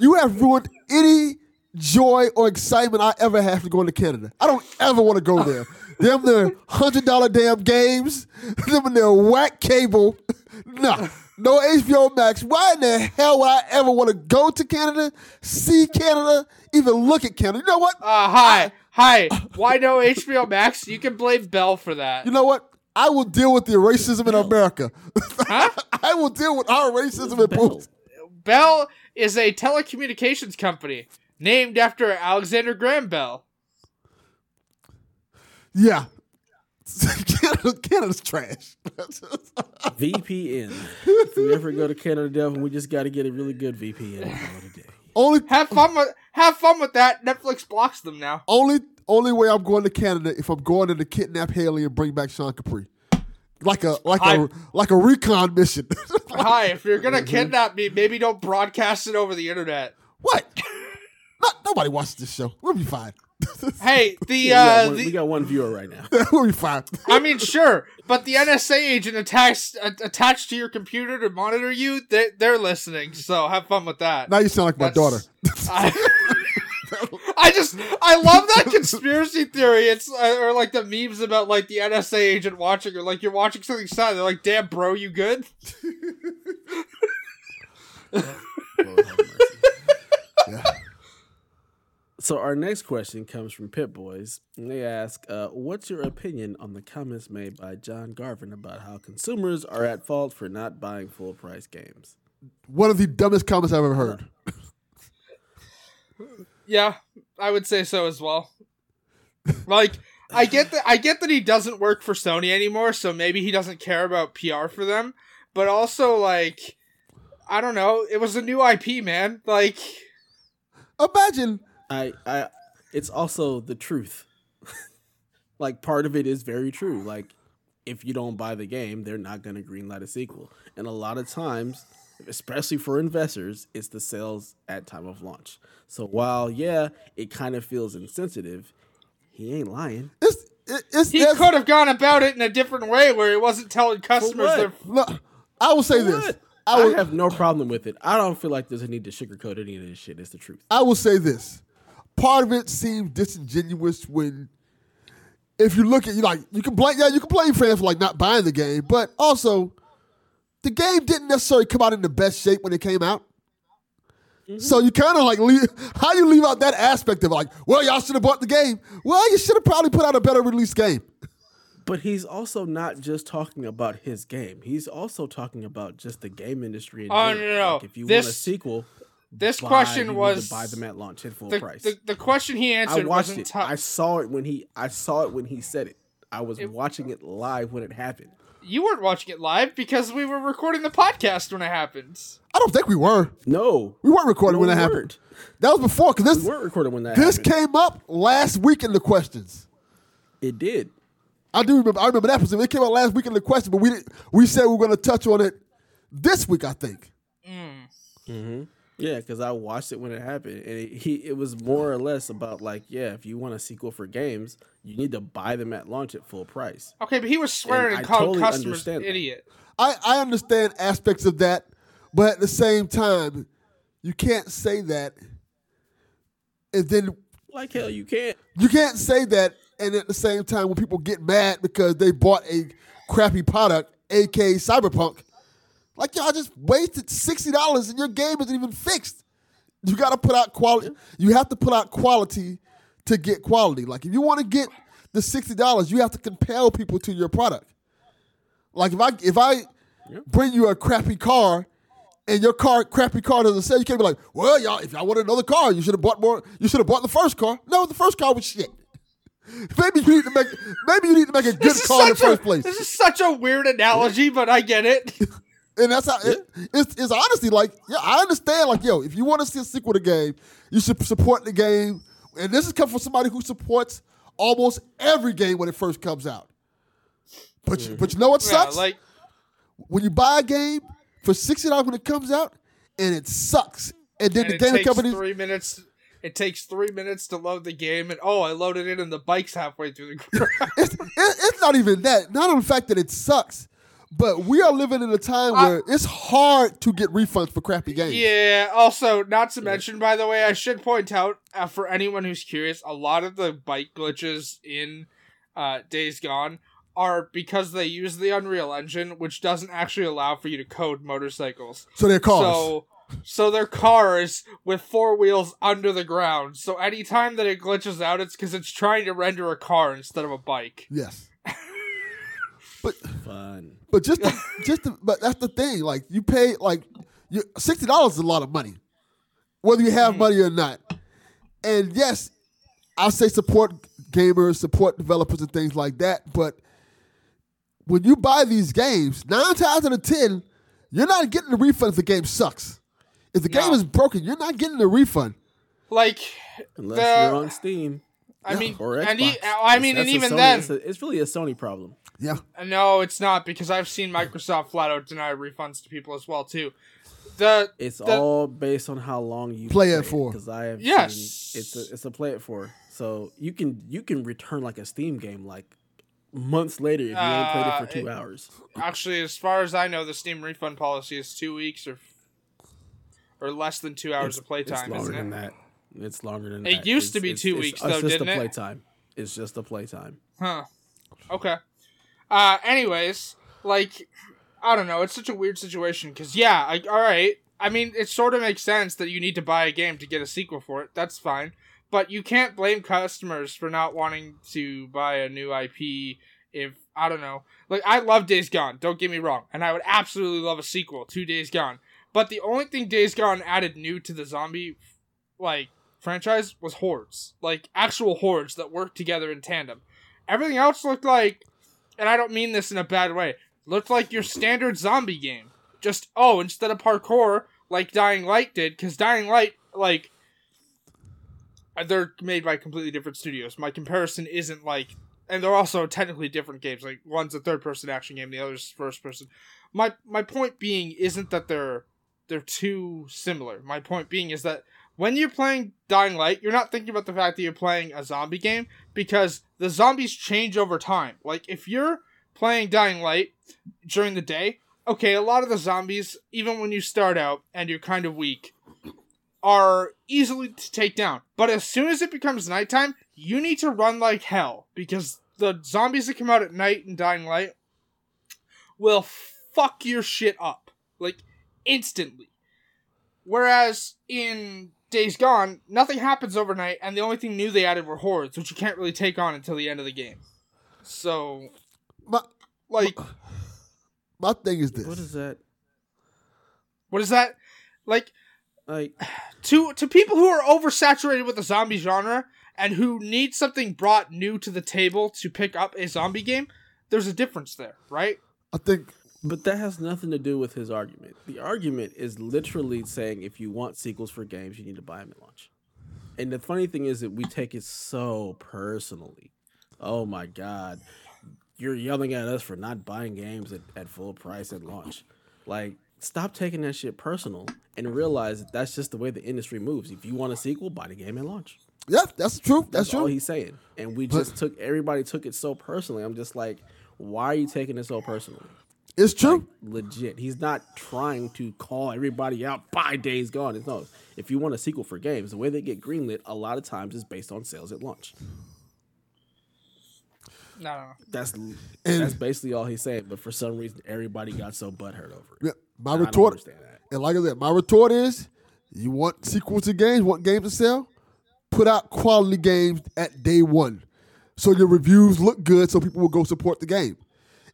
You have ruined any joy or excitement I ever have to go into Canada. I don't ever want to go there. Them their hundred dollar damn games. Them and their whack cable. No, no HBO Max. Why in the hell would I ever want to go to Canada, see Canada, even look at Canada? You know what? Uh, hi, hi. Why no HBO Max? You can blame Bell for that. You know what? I will deal with the racism in America. Huh? I will deal with our racism in Bell. Bell is a telecommunications company named after Alexander Graham Bell. Yeah. Canada, Canada's trash. VPN. if we ever go to Canada, Devin, we just got to get a really good VPN and call it. Only Have fun with have fun with that. Netflix blocks them now. only only way I'm going to Canada if I'm going to kidnap Haley and bring back Sean Capri. Like a like I- a like a recon mission. Hi, if you're Mm-hmm. gonna kidnap me, maybe don't broadcast it over the internet. what? Not, nobody watches this show. We'll be fine. Hey, the we, got uh, one, the, we got one viewer right now. we'll be fine. I mean, sure, but the NSA agent attached a- attached to your computer to monitor you, they, they're listening. So have fun with that. Now you sound like my daughter. I, I just I love that conspiracy theory. It's uh, or like the memes about like the NSA agent watching or like you're watching something sad. They're like, "Damn, bro, you good?" Lord have mercy. Yeah. So our next question comes from Pit Boys. And they ask, uh, "What's your opinion on the comments made by John Garvin about how consumers are at fault for not buying full price games?" One of the dumbest comments I've ever heard. Yeah, I would say so as well. Like, I get that I get that he doesn't work for Sony anymore, so maybe he doesn't care about PR for them. But also, like, I don't know. It was a new IP, man. Like, Imagine I, I, it's also the truth. like part of it is very true. Like if you don't buy the game, they're not going to greenlight a sequel. And a lot of times, especially for investors, it's the sales at time of launch. So while yeah, it kind of feels insensitive, he ain't lying. it's it, it's he could have gone about it in a different way where he wasn't telling customers their Look, I will say this. What? I I, will, have no problem with it. I don't feel like there's a need to sugarcoat any of this shit. It's the truth. I will say this. Part of it seems disingenuous when, if you look at you like you can blame yeah you can blame fans for like not buying the game, but also, the game didn't necessarily come out in the best shape when it came out. So you kind of like leave how you leave out that aspect of like, well, y'all should have bought the game. Well, you should have probably put out a better release game. But he's also not just talking about his game. He's also talking about just the game industry. In Oh, general. no, no, Like, if you This- want a sequel, this buy- question you need was to buy them at launch at full the, price. the, the question he answered. I answered watched wasn't it. tough. I saw it when he. I saw it when he said it. I was watching it live when it happened. You weren't watching it live because we were recording the podcast when it happened. I don't think we were. No, We weren't recording No, when that we happened. weren't. That was before because we this weren't recording when that this happened. came up last week in the questions. it did. I do remember. I remember that because it came out last week in the question, but we didn't. We said we were going to touch on it this week. I think. Mm. Mm-hmm. Yeah, because I watched it when it happened, and it, he it was more or less about like, yeah, if you want a sequel for games, you need to buy them at launch at full price. Okay, but he was swearing And and, I calling totally customers understand idiot. I I understand aspects of that, but at the same time, you can't say that, and then Like hell, you can't. you can't say that, and at the same time, when people get mad because they bought a crappy product, aka Cyberpunk, like y'all just wasted sixty dollars and your game isn't even fixed. You got to put out quality. You have to put out quality to get quality. Like if you want to get the sixty dollars, you have to compel people to your product. Like if I if I bring you a crappy car and your car crappy car doesn't sell, you can't be like, well, y'all, if y'all wanted another car, you should have bought more. You should have bought the first car. No, the first car was shit. Maybe you need to make maybe you need to make a good car in the a- first place. This is such a weird analogy, but I get it. And that's how it, it's, it's honestly like, yeah, I understand. Like, yo, if you want to see a sequel to the game, you should support the game. And this is coming from somebody who supports almost every game when it first comes out. But you, but you know what Yeah, sucks? like when you buy a game for sixty dollars when it comes out, and it sucks, and then and the it game takes companies, three minutes. It takes three minutes to load the game, and oh, I loaded it, and the bike's halfway through the ground. it's, it, it's not even that. Not on the fact that it sucks, but we are living in a time I- where it's hard to get refunds for crappy games. Yeah. Also, not to mention, by the way, I should point out uh, for anyone who's curious, a lot of the bike glitches in uh, Days Gone are because they use the Unreal Engine, which doesn't actually allow for you to code motorcycles. So they're cars. So, so they're cars with four wheels under the ground. So anytime that it glitches out, it's because it's trying to render a car instead of a bike. yes. Fun. But just to, just to, but that's the thing. Like you pay like you sixty dollars is a lot of money, whether you have mm. money or not. And yes, I say support gamers, support developers, and things like that. But when you buy these games, nine times out of ten, you're not getting the refund if the game sucks. If the game is broken, you're not getting a refund. Like, Unless The- you're on Steam I mean, or Xbox. and e- I mean, and even Sony- then, it's, a- it's really a Sony problem. Yeah. no, it's not because I've seen Microsoft flat out deny refunds to people as well too. The It's The- all based on how long you Play it for. Because I have Yes. seen it's a it's a play it for. So you can you can return like a Steam game like months later if you ain't played it Uh, for two it- hours. actually, as far as I know, the Steam refund policy is two weeks or or less than two hours It's- of playtime, It's longer isn't than it? that. It's longer than It that. used to be it's- two it's- weeks, it's though, just it? playtime. It's just a playtime. Huh. Okay. Uh. Anyways, like, I don't know. It's such a weird situation because yeah, I, all right. I mean, it sort of makes sense that you need to buy a game to get a sequel for it. That's fine. But you can't blame customers for not wanting to buy a new IP if I don't know. Like I love Days Gone, don't get me wrong, and I would absolutely love a sequel to Days Gone. But the only thing Days Gone added new to the zombie like franchise was hordes. Like actual hordes that worked together in tandem. Everything else looked like and I don't mean this in a bad way, looked like your standard zombie game. Just oh, instead of parkour like Dying Light did, because Dying Light like they're made by completely different studios. My comparison isn't like, and they're also technically different games. Like one's a third person action game, the other's first person. My my point being isn't that they're they're too similar. My point being is that when you're playing Dying Light, you're not thinking about the fact that you're playing a zombie game because the zombies change over time. Like if you're playing Dying Light during the day, okay, a lot of the zombies, even when you start out and you're kind of weak, are easily to take down. But as soon as it becomes nighttime, you need to run like hell because the zombies that come out at night in Dying Light will fuck your shit up like instantly. Whereas in Days Gone, nothing happens overnight, and the only thing new they added were hordes, which you can't really take on until the end of the game. So, My like, my thing is this. What is that? what is that? Like, Like to to people who are oversaturated with the zombie genre and who need something brought new to the table to pick up a zombie game, there's a difference there, right? I think But that has nothing to do with his argument. The argument is literally saying if you want sequels for games, you need to buy them at launch. And the funny thing is that we take it so personally. Oh my God. You're yelling at us for not buying games at, at full price at launch. Like, stop taking that shit personal and realize that that's just the way the industry moves. If you want a sequel, buy the game at launch. yeah, that's true. That's, That's true. all he's saying. And we just took everybody took it so personally. I'm just like, why are you taking it so personally? It's true. legit. He's not trying to call everybody out by Days Gone. It's no. If you want a sequel for games, the way they get greenlit a lot of times is based on sales at launch. No, no, no. That's that's basically all he's saying. But for some reason, everybody got so butthurt over it. Yeah, my I don't retort, understand that. and like I said, my retort is: you want sequels to games, want games to sell, put out quality games at day one, so your reviews look good, so people will go support the game.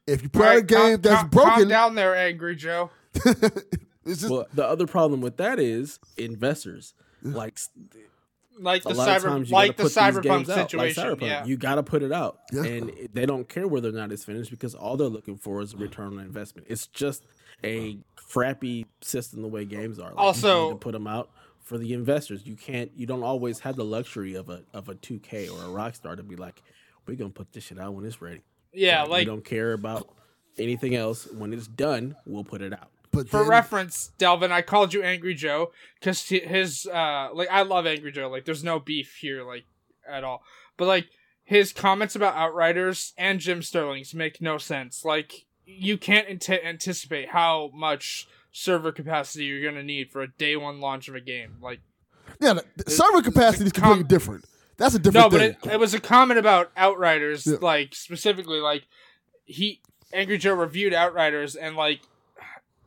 If you play out a game calm- that's calm- Calm broken, down there, Angry Joe. it's just Well, the other problem with that is investors. Like Like a the lot of cyber, times you like gotta the put these cyberpunk games out, like situation. Cyberpunk. yeah. You got to put it out, Yeah. and they don't care whether or not it's finished because all they're looking for is a return on investment. It's just a crappy system the way games are. Like, you Also- need to put them out for the investors. You can't. You don't always have the luxury of a of a 2K or a Rockstar to be like, we're gonna put this shit out when it's ready. Yeah, we like we don't care about anything else. When it's done, we'll put it out. but for then- reference, Delvin, I called you Angry Joe because his uh like I love Angry Joe. Like there's no beef here like at all. But like his comments about Outriders and Jim Sterling's make no sense. Like you can't ante- anticipate how much server capacity you're gonna need for a day one launch of a game. Like yeah, the, the server capacity is com- completely different. That's a different no, but it, it was a comment about Outriders, Yeah. like specifically, like he Angry Joe reviewed Outriders, and like,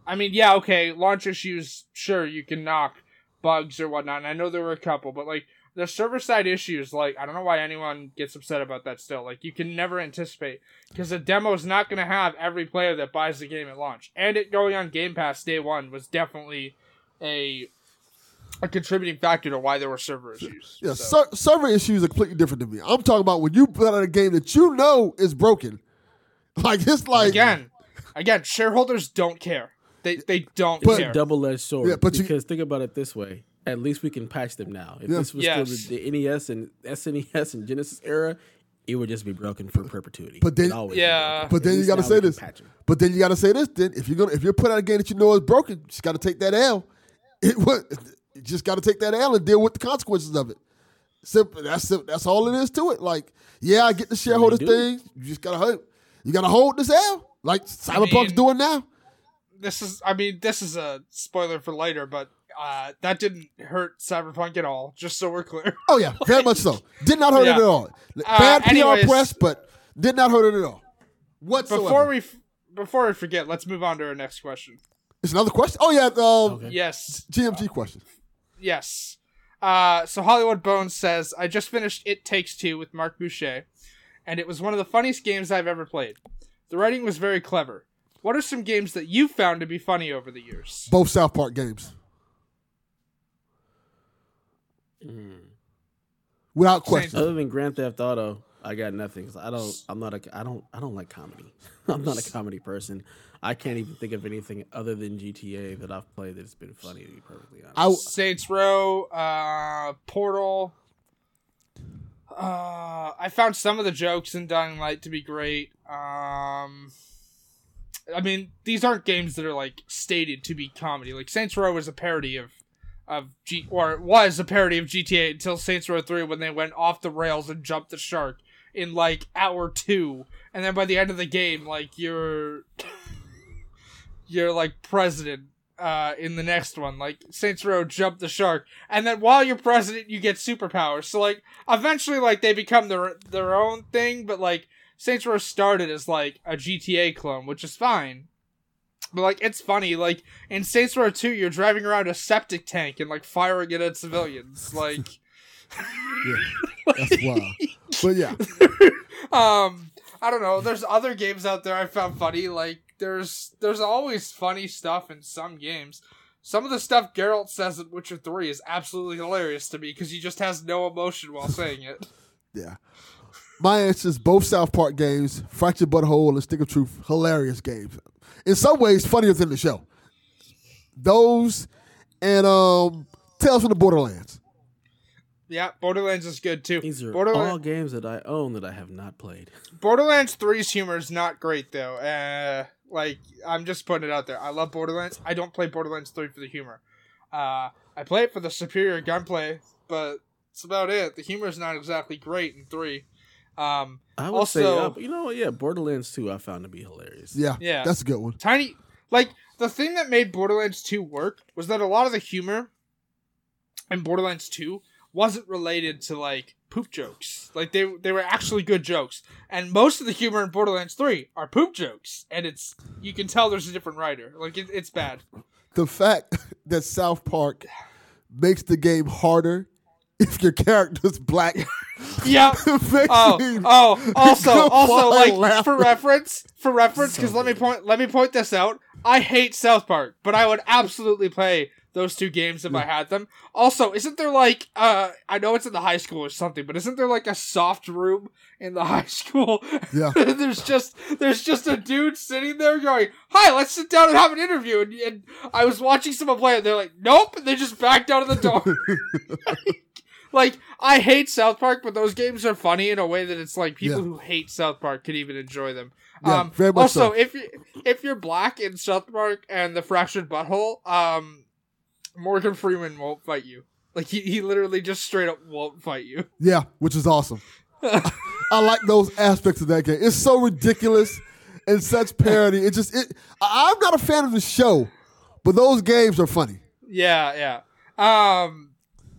I mean, yeah, okay, launch issues, sure, you can knock bugs or whatnot. And I know there were a couple, but like the server side issues, like I don't know why anyone gets upset about that. Still, like you can never anticipate because the demo is not going to have every player that buys the game at launch, and it going on Game Pass day one was definitely a a contributing factor to why there were server issues. Yeah, So- ser- server issues are completely different to me. I'm talking about when you put out a game that you know is broken. Like it's like again, again, shareholders don't care. They they don't But- It's care. a double edged sword. Yeah, but you- because think about it this way: at least we can patch them now. If Yeah. this was Yes. still the, the NES and SNES and Genesis era, it would just be broken for perpetuity. But then- always Yeah. broken. But At then you gotta say this. But then you got to say this. Then if you're gonna if you're putting out a game that you know is broken, you just got to take that L. It would you just got to take that L and deal with the consequences of it. Simple. That's that's all it is to it. Like yeah, I get the shareholders thing. You just gotta hold. You gotta hold this L like Cyberpunk's mean- doing now. this is I mean this is a spoiler for later, but uh, that didn't hurt Cyberpunk at all. Just so we're clear. Oh yeah, very much so. Did not hurt Yeah. it at all. Uh, Bad PR press, but did not hurt it at all. Whatsoever. Before we before we forget, let's move on to our next question. it's another question. Oh yeah, um, Okay. Yes, GMG question. Yes. Uh, so Hollywood Bones says, I just finished It Takes Two with Mark Boucher, and it was one of the funniest games I've ever played. The writing was very clever. What are some games that you've found to be funny over the years? Both South Park games, Mm. without question. Other than Grand Theft Auto, I got nothing. 'cause I don't. I'm not a. I don't. I don't like comedy. I'm not a comedy person. I can't even think of anything other than GTA that I've played that's been funny. To be perfectly honest. Saints Row, uh, Portal. Uh, I found some of the jokes in Dying Light to be great. Um, I mean, these aren't games that are like stated to be comedy. Like Saints Row was a parody of of G or it was a parody of GTA until Saints Row Three when they went off the rails and jumped the shark in like hour two, and then by the end of the game, like you're you're like president uh, in the next one. Like Saints Row jumped the shark, and then while you're president, you get superpowers. So like eventually, like they become their their own thing. But like Saints Row started as like a GTA clone, which is fine. But like it's funny, like in Saints Row 2, you're driving around a septic tank and like firing it at civilians. Like yeah, that's wild. But yeah, um I don't know. There's other games out there I found funny. Like there's there's always funny stuff in some games. Some of the stuff Geralt says in Witcher 3 is absolutely hilarious to me because he just has no emotion while saying it. yeah. My answer is both South Park games, Fractured Butthole and Stick of Truth, hilarious games. In some ways, funnier than the show. Those and um, Tales from the Borderlands. Yeah, Borderlands is good too. These are Borderlands, all games that I own that I have not played. Borderlands 3's humor is not great though. Uh, like I'm just putting it out there. I love Borderlands. I don't play Borderlands 3 for the humor. Uh, I play it for the superior gunplay, but it's about it. The humor is not exactly great in 3. Um, I would Also- say, uh, you know, yeah, Borderlands 2 I found to be hilarious. Yeah, Yeah. that's a good one. tiny like the thing that made Borderlands 2 work was that a lot of the humor in Borderlands 2 wasn't related to like poop jokes. Like they they were actually good jokes. And most of the humor in Borderlands 3 are poop jokes and it's you can tell there's a different writer. Like it, it's bad. The fact that South Park makes the game harder if your character's black Yeah. Oh, oh, also, also, like laughing. for reference, for reference, So because let me point, let me point this out. I hate South Park, but I would absolutely play those two games if I had them. Also, isn't there like, uh, I know it's in the high school or something, but isn't there like a soft room in the high school? Yeah. there's just, there's just a dude sitting there going, "Hi, let's sit down and have an interview." And, and I was watching someone play it. They're like, "Nope," and they just backed out of the door. like I hate South Park, but those games are funny in a way that it's like people Yeah. who hate South Park could even enjoy them. Yeah, um, very much also, so. if you if you're black in South Park and the fractured butthole, um, Morgan Freeman won't fight you. Like he, he literally just straight up won't fight you. Yeah, which is awesome. I like those aspects of that game. It's so ridiculous and such parody. It just it. I- I'm not a fan of the show, but those games are funny. Yeah, yeah. Um,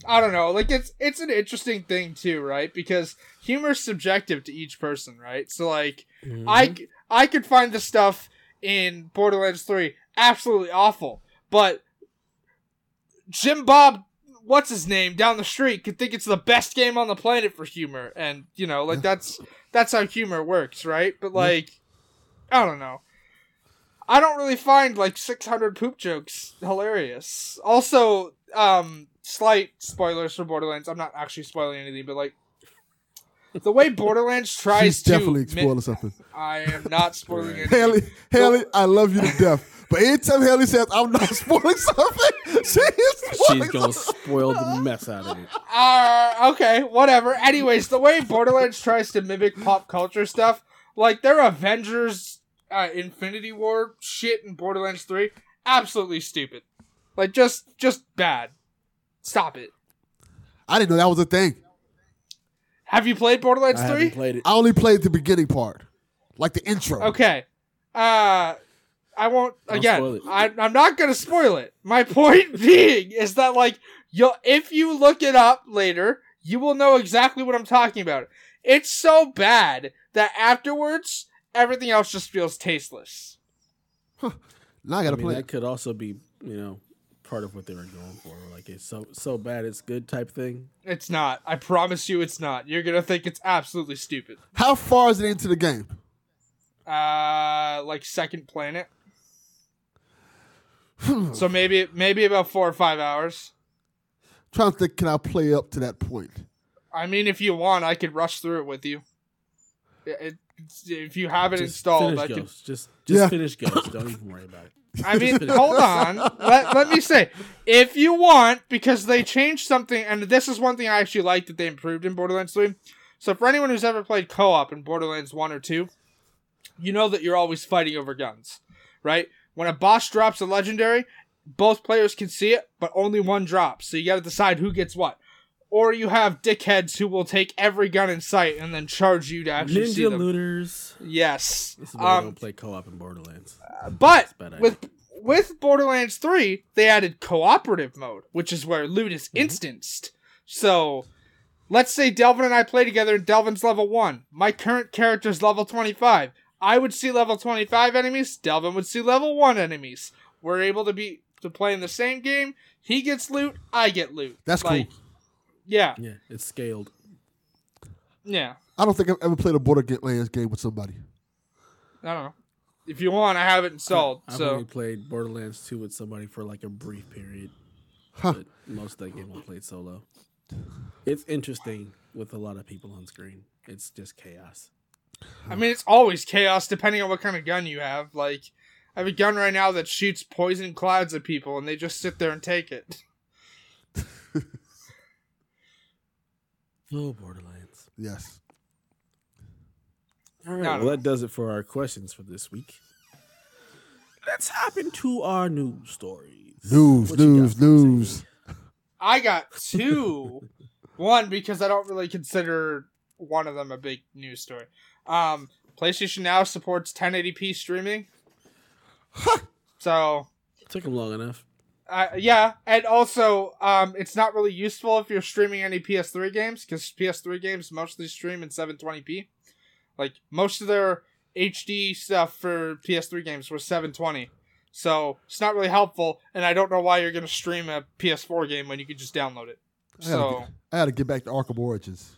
I don't know. Like it's it's an interesting thing too, right? Because humor's subjective to each person, right? So like, Mm-hmm. I c- I could find the stuff in Borderlands Three absolutely awful, but Jim Bob, what's his name, down the street could think it's the best game on the planet for humor, and you know, like that's that's how humor works, right? But like, I don't know. I don't really find like 600 poop jokes hilarious. Also, um, slight spoilers for Borderlands. I'm not actually spoiling anything, but like, the way Borderlands tries She's to definitely mi- spoiling something. I am not spoiling it. Haley, Haley, I love you to death. But anytime Haley says I'm not spoiling something, she is spoiling She's gonna something. spoil the mess out of it. Uh, okay, whatever. Anyways, the way Borderlands tries to mimic pop culture stuff, like their Avengers uh, Infinity War shit in Borderlands 3, absolutely stupid. Like just just bad. Stop it. I didn't know that was a thing. Have you played Borderlands I 3? played it. I only played the beginning part, like the intro. Okay. Uh I won't Don't again. I I'm not gonna spoil it. My point being is that like you if you look it up later, you will know exactly what I'm talking about. It's so bad that afterwards everything else just feels tasteless. Huh. Now I I gotta mean, play. that could also be, you know, part of what they were going for. Like it's so so bad it's good type thing. It's not. I promise you it's not. You're gonna think it's absolutely stupid. How far is it into the game? Uh like second planet. so maybe maybe about four or five hours. trying to think, can I play up to that point? I mean, if you want, I could rush through it with you. It, it- if you have it Just installed, I could. Ghost. Just just Yeah. finish Ghost. Don't even worry about it. I mean, hold on. Let, let me say, if you want, because they changed something, and this is one thing I actually like that they improved in Borderlands 3. So, for anyone who's ever played co op in Borderlands 1 or 2, you know that you're always fighting over guns, right? When a boss drops a legendary, both players can see it, but only one drops. So, you gotta decide who gets what. Or you have dickheads who will take every gun in sight and then charge you to actually see Ninja them. looters. Yes. This is why I Um, don't play co-op in Borderlands. but with with Borderlands 3, they added cooperative mode, which is where loot is Mm-hmm. instanced. So, let's say Delvin and I play together and Delvin's level 1. My current character's level 25. I would see level 25 enemies, Delvin would see level 1 enemies. We're able to be to play in the same game. He gets loot, I get loot. That's like, cool. Yeah, Yeah, it's scaled. yeah. I don't think I've ever played a Borderlands game with somebody. I don't know. If you want, I have it installed. I've so only played Borderlands 2 with somebody for like a brief period. Huh. But most of that game I played solo. It's interesting with a lot of people on screen. It's just chaos. I mean, it's always chaos depending on what kind of gun you have. Like, I have a gun right now that shoots poison clouds at people, and they just sit there and take it. Oh, Borderlands. Yes. All right. No, no. well, that does it for our questions for this week. Let's hop into our news stories. News, What news, for us, Amy? news. I got two. one because I don't really consider one of them a big news story. Um, PlayStation Now supports 1080p streaming. Huh. so it Took them long enough. Uh, yeah, and also, um, it's not really useful if you're streaming any PS3 games because PS3 games mostly stream in 720p. Like most of their HD stuff for PS3 games was 720, so it's not really helpful. And I don't know why you're gonna stream a PS4 game when you could just download it. I gotta, So, get, I gotta get back to Arkham Origins.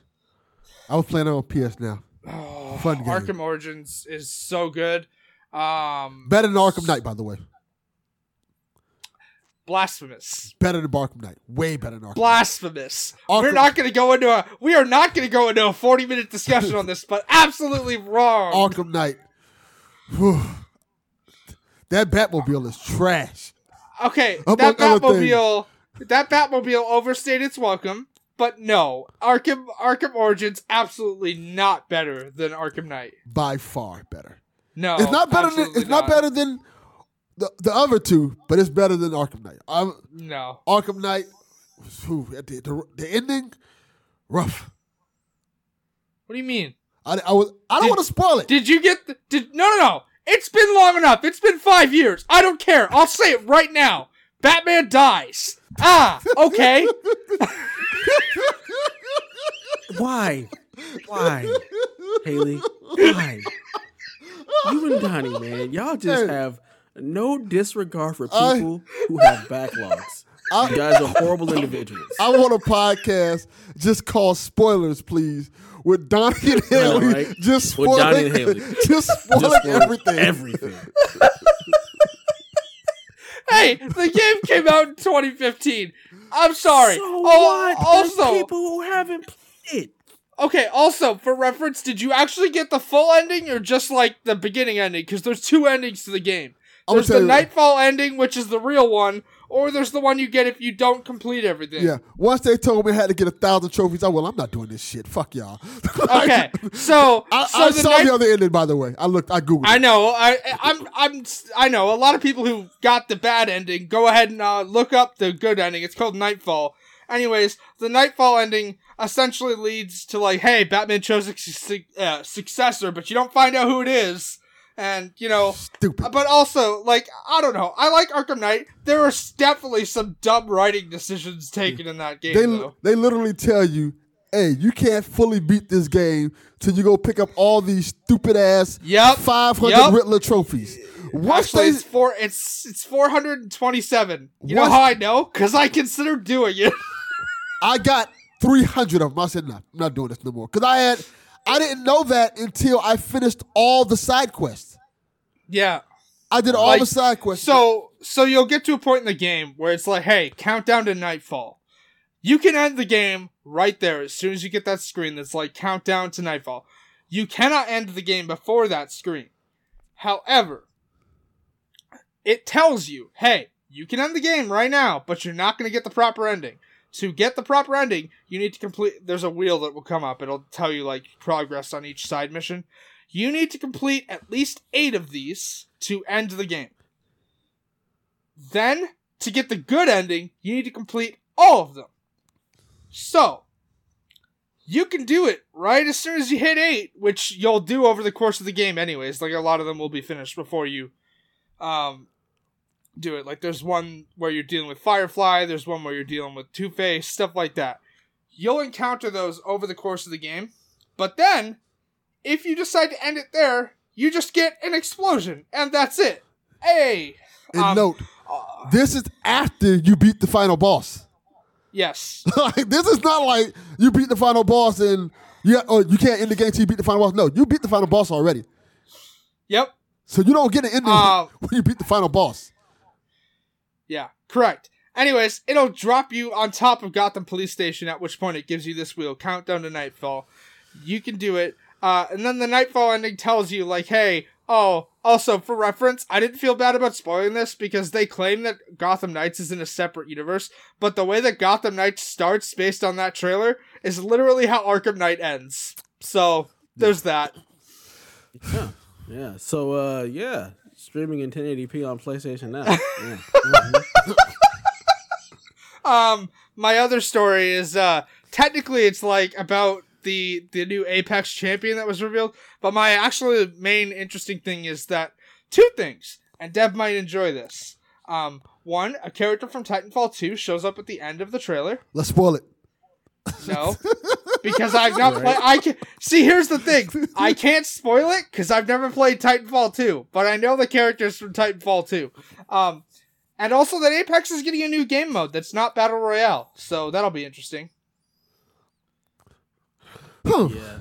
I was playing it on PS now. oh, Fun game. Arkham Origins is so good. Um, Better than Arkham Knight, by the way. Blasphemous. Better than Arkham Knight. Way better than Arkham. blasphemous. Arkham- We're not going to go into a we are not going to go into a 40 minute discussion on this, but absolutely wrong. Arkham Knight. Whew. That Batmobile is trash. okay, Among that Batmobile that Batmobile overstayed its welcome, but no. Arkham Arkham Origins absolutely not better than Arkham Knight. By far better. No. it's not better than it's not better than the, the other two, but it's better than Arkham Knight. Um, No. Arkham Knight, whew, the, the, the ending, rough. What do you mean? I, I was I don't want to spoil it. Did you get the, did no no no. It's been long enough. It's been 5 years. I don't care. I'll say it right now. Batman dies. Ah, okay. Why? Why? Haley? Why? You and Donnie, man, y'all just Hey. have no disregard for I- people who have backlogs. I- you guys are horrible individuals. I want a podcast just called Spoilers, please, with Donnie and Haley. right? Just With spoiling, Donnie and Haley. just spoiling Just for everything. Everything. Hey, the game came out in 2015. I'm sorry. So oh, what? also, There's people who haven't played it. okay. Also, for reference, did you actually get the full ending or just like the beginning ending? Because there's two endings to the game. There's the Nightfall ending, which is the real one, or there's the one you get if you don't complete everything. Yeah. Once they told me I had to get a thousand trophies, I well, I'm not doing this shit. Fuck y'all. Okay, so I, so I the saw night- the other ending, by the way. I looked. I googled. I it. know. I I'm I'm I know a lot of people who got the bad ending. Go ahead and uh, look up the good ending. It's called Nightfall. Anyways, the Nightfall ending essentially leads to like, hey, Batman chose a su- uh, successor, but you don't find out who it is. And you know, Stupid. but also like I don't know. I like Arkham Knight. There are definitely some dumb writing decisions taken in that game. They though. they literally tell you, hey, you can't fully beat this game till you go pick up all these stupid ass Yep. 500 Yep. Riddler trophies. Once Actually, they, it's four. It's it's four hundred and twenty-seven. You know how I know? Because I considered doing it. I got 300 of them. I said, no, I'm not doing this no more. Because I had, I didn't know that until I finished all the side quests. yeah. I did all Like, the side quests. So so you'll get to a point in the game where it's like, hey, countdown to nightfall. You can end the game right there as soon as you get that screen that's like countdown to nightfall. You cannot end the game before that screen. However, it tells you, hey, you can end the game right now, but you're not going to get the proper ending. To get the proper ending, you need to complete. There's a wheel that will come up. It'll tell you like progress on each side mission. You need to complete at least eight of these to end the game. Then, to get the good ending, you need to complete all of them. So, you can do it right as soon as you hit 8, which you'll do over the course of the game anyways. Like, a lot of them will be finished before you um, do it. Like, there's one where you're dealing with Firefly, there's one where you're dealing with Two Face, stuff like that. You'll encounter those over the course of the game. But then, if you decide to end it there, you just get an explosion, and that's it. Hey! and um, note, uh, this is after you beat the final boss. yes. like this is not like you beat the final boss and yeah, or you can't end the game till you beat the final boss. No, you beat the final boss already. Yep. So you don't get an ending Uh, when you beat the final boss. Yeah, correct. Anyways, it'll drop you on top of Gotham Police Station, at which point it gives you this wheel countdown to nightfall. You can do it. Uh, and then the nightfall ending tells you, like, hey, oh, also for reference, I didn't feel bad about spoiling this because they claim that Gotham Knights is in a separate universe, but the way that Gotham Knights starts based on that trailer is literally how Arkham Knight ends. So, there's that. Yeah. Yeah. So uh yeah, streaming in 1080p on PlayStation now. Yeah. Mhm. um my other story is uh technically it's like about the the new apex champion that was revealed but my actually main interesting thing is that two things and deb might enjoy this um one a character from titanfall 2 shows up at the end of the trailer Let's spoil it. No because i've not Right. played i can see here's the thing i can't spoil it because i've never played titanfall 2 but i know the characters from titanfall 2 um and also that apex is getting a new game mode that's not battle royale so that'll be interesting yeah.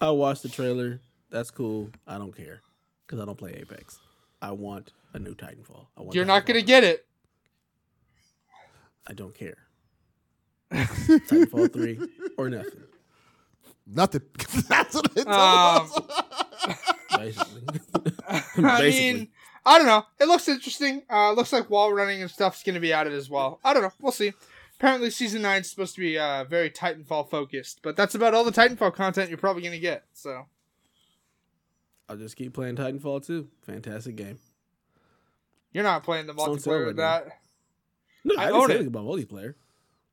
I watched the trailer. That's cool. I don't care because I don't play Apex. I want a new Titanfall. I want you're not gonna get it I don't care. Titanfall three or nothing. Nothing. That's what they told Um. Basically. I Basically. mean, I don't know. It looks interesting. Uh, looks like wall running and stuff's gonna be added as well. I don't know. We'll see. Apparently, season nine is supposed to be uh, very Titanfall focused, but that's about all the Titanfall content you're probably gonna get. So, I'll just keep playing Titanfall 2. Fantastic game. you're not playing the multiplayer right with that. No, I I, didn't own say it. anything about multiplayer.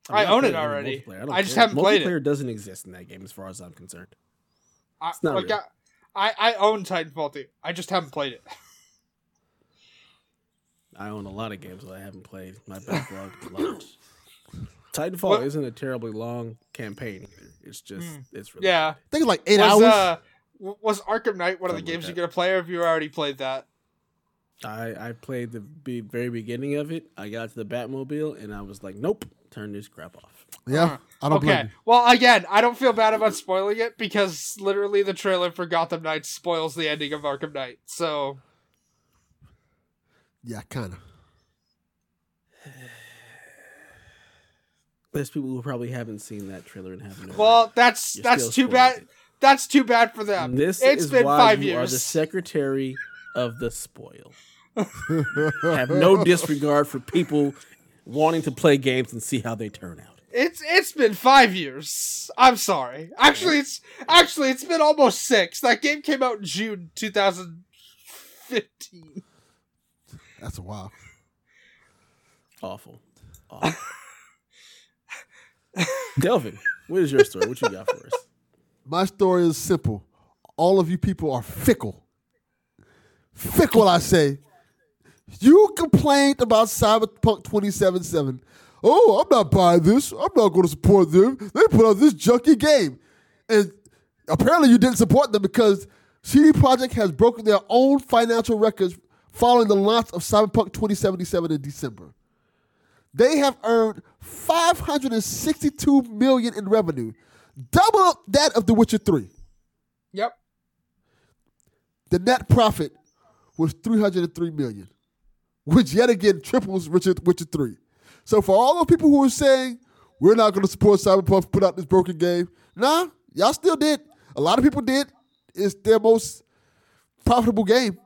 I'm I own it already. don't I just care. haven't played it. Multiplayer doesn't exist in that game, as far as I'm concerned. I, It's not like, real. I, I own Titanfall 2. I just haven't played it. I own a lot of games that I haven't played. My backlog is large. Titanfall isn't a terribly long campaign either. It's just it's really Yeah. I think it's like eight was hours. uh was Arkham Knight one of the Something like games you're gonna play, or have you already played that? I I played the be- very beginning of it. I got to the Batmobile and I was like, nope, turn this crap off. yeah, I don't okay. Well, again, I don't feel bad about spoiling it because literally the trailer for Gotham Knights spoils the ending of Arkham Knight. So. Yeah, kind of. There's people who probably haven't seen that trailer and haven't. known Well, that's You're that's too bad. spoiled. That's too bad for them. And this it's is been why five you years. are the secretary of the spoil. Have no disregard for people wanting to play games and see how they turn out. It's it's been five years. I'm sorry. Actually, it's actually it's been almost six. That game came out in June 2015. That's a while. Awful. Awful. Delvin, what is your story? What you got for us? My story is simple. All of you people are fickle. Fickle, I say. You complained about Cyberpunk 2077. Oh, I'm not buying this. I'm not going to support them. They put out this junky game. And apparently you didn't support them because CD Projekt has broken their own financial records following the launch of Cyberpunk 2077 in December. They have earned 562 million in revenue, double that of The Witcher 3. Yep. The net profit was 303 million, which yet again triples Richard Witcher 3. So for all those people who are saying we're not going to support Cyberpunk put out this broken game, nah, y'all still did. A lot of people did. It's their most profitable game.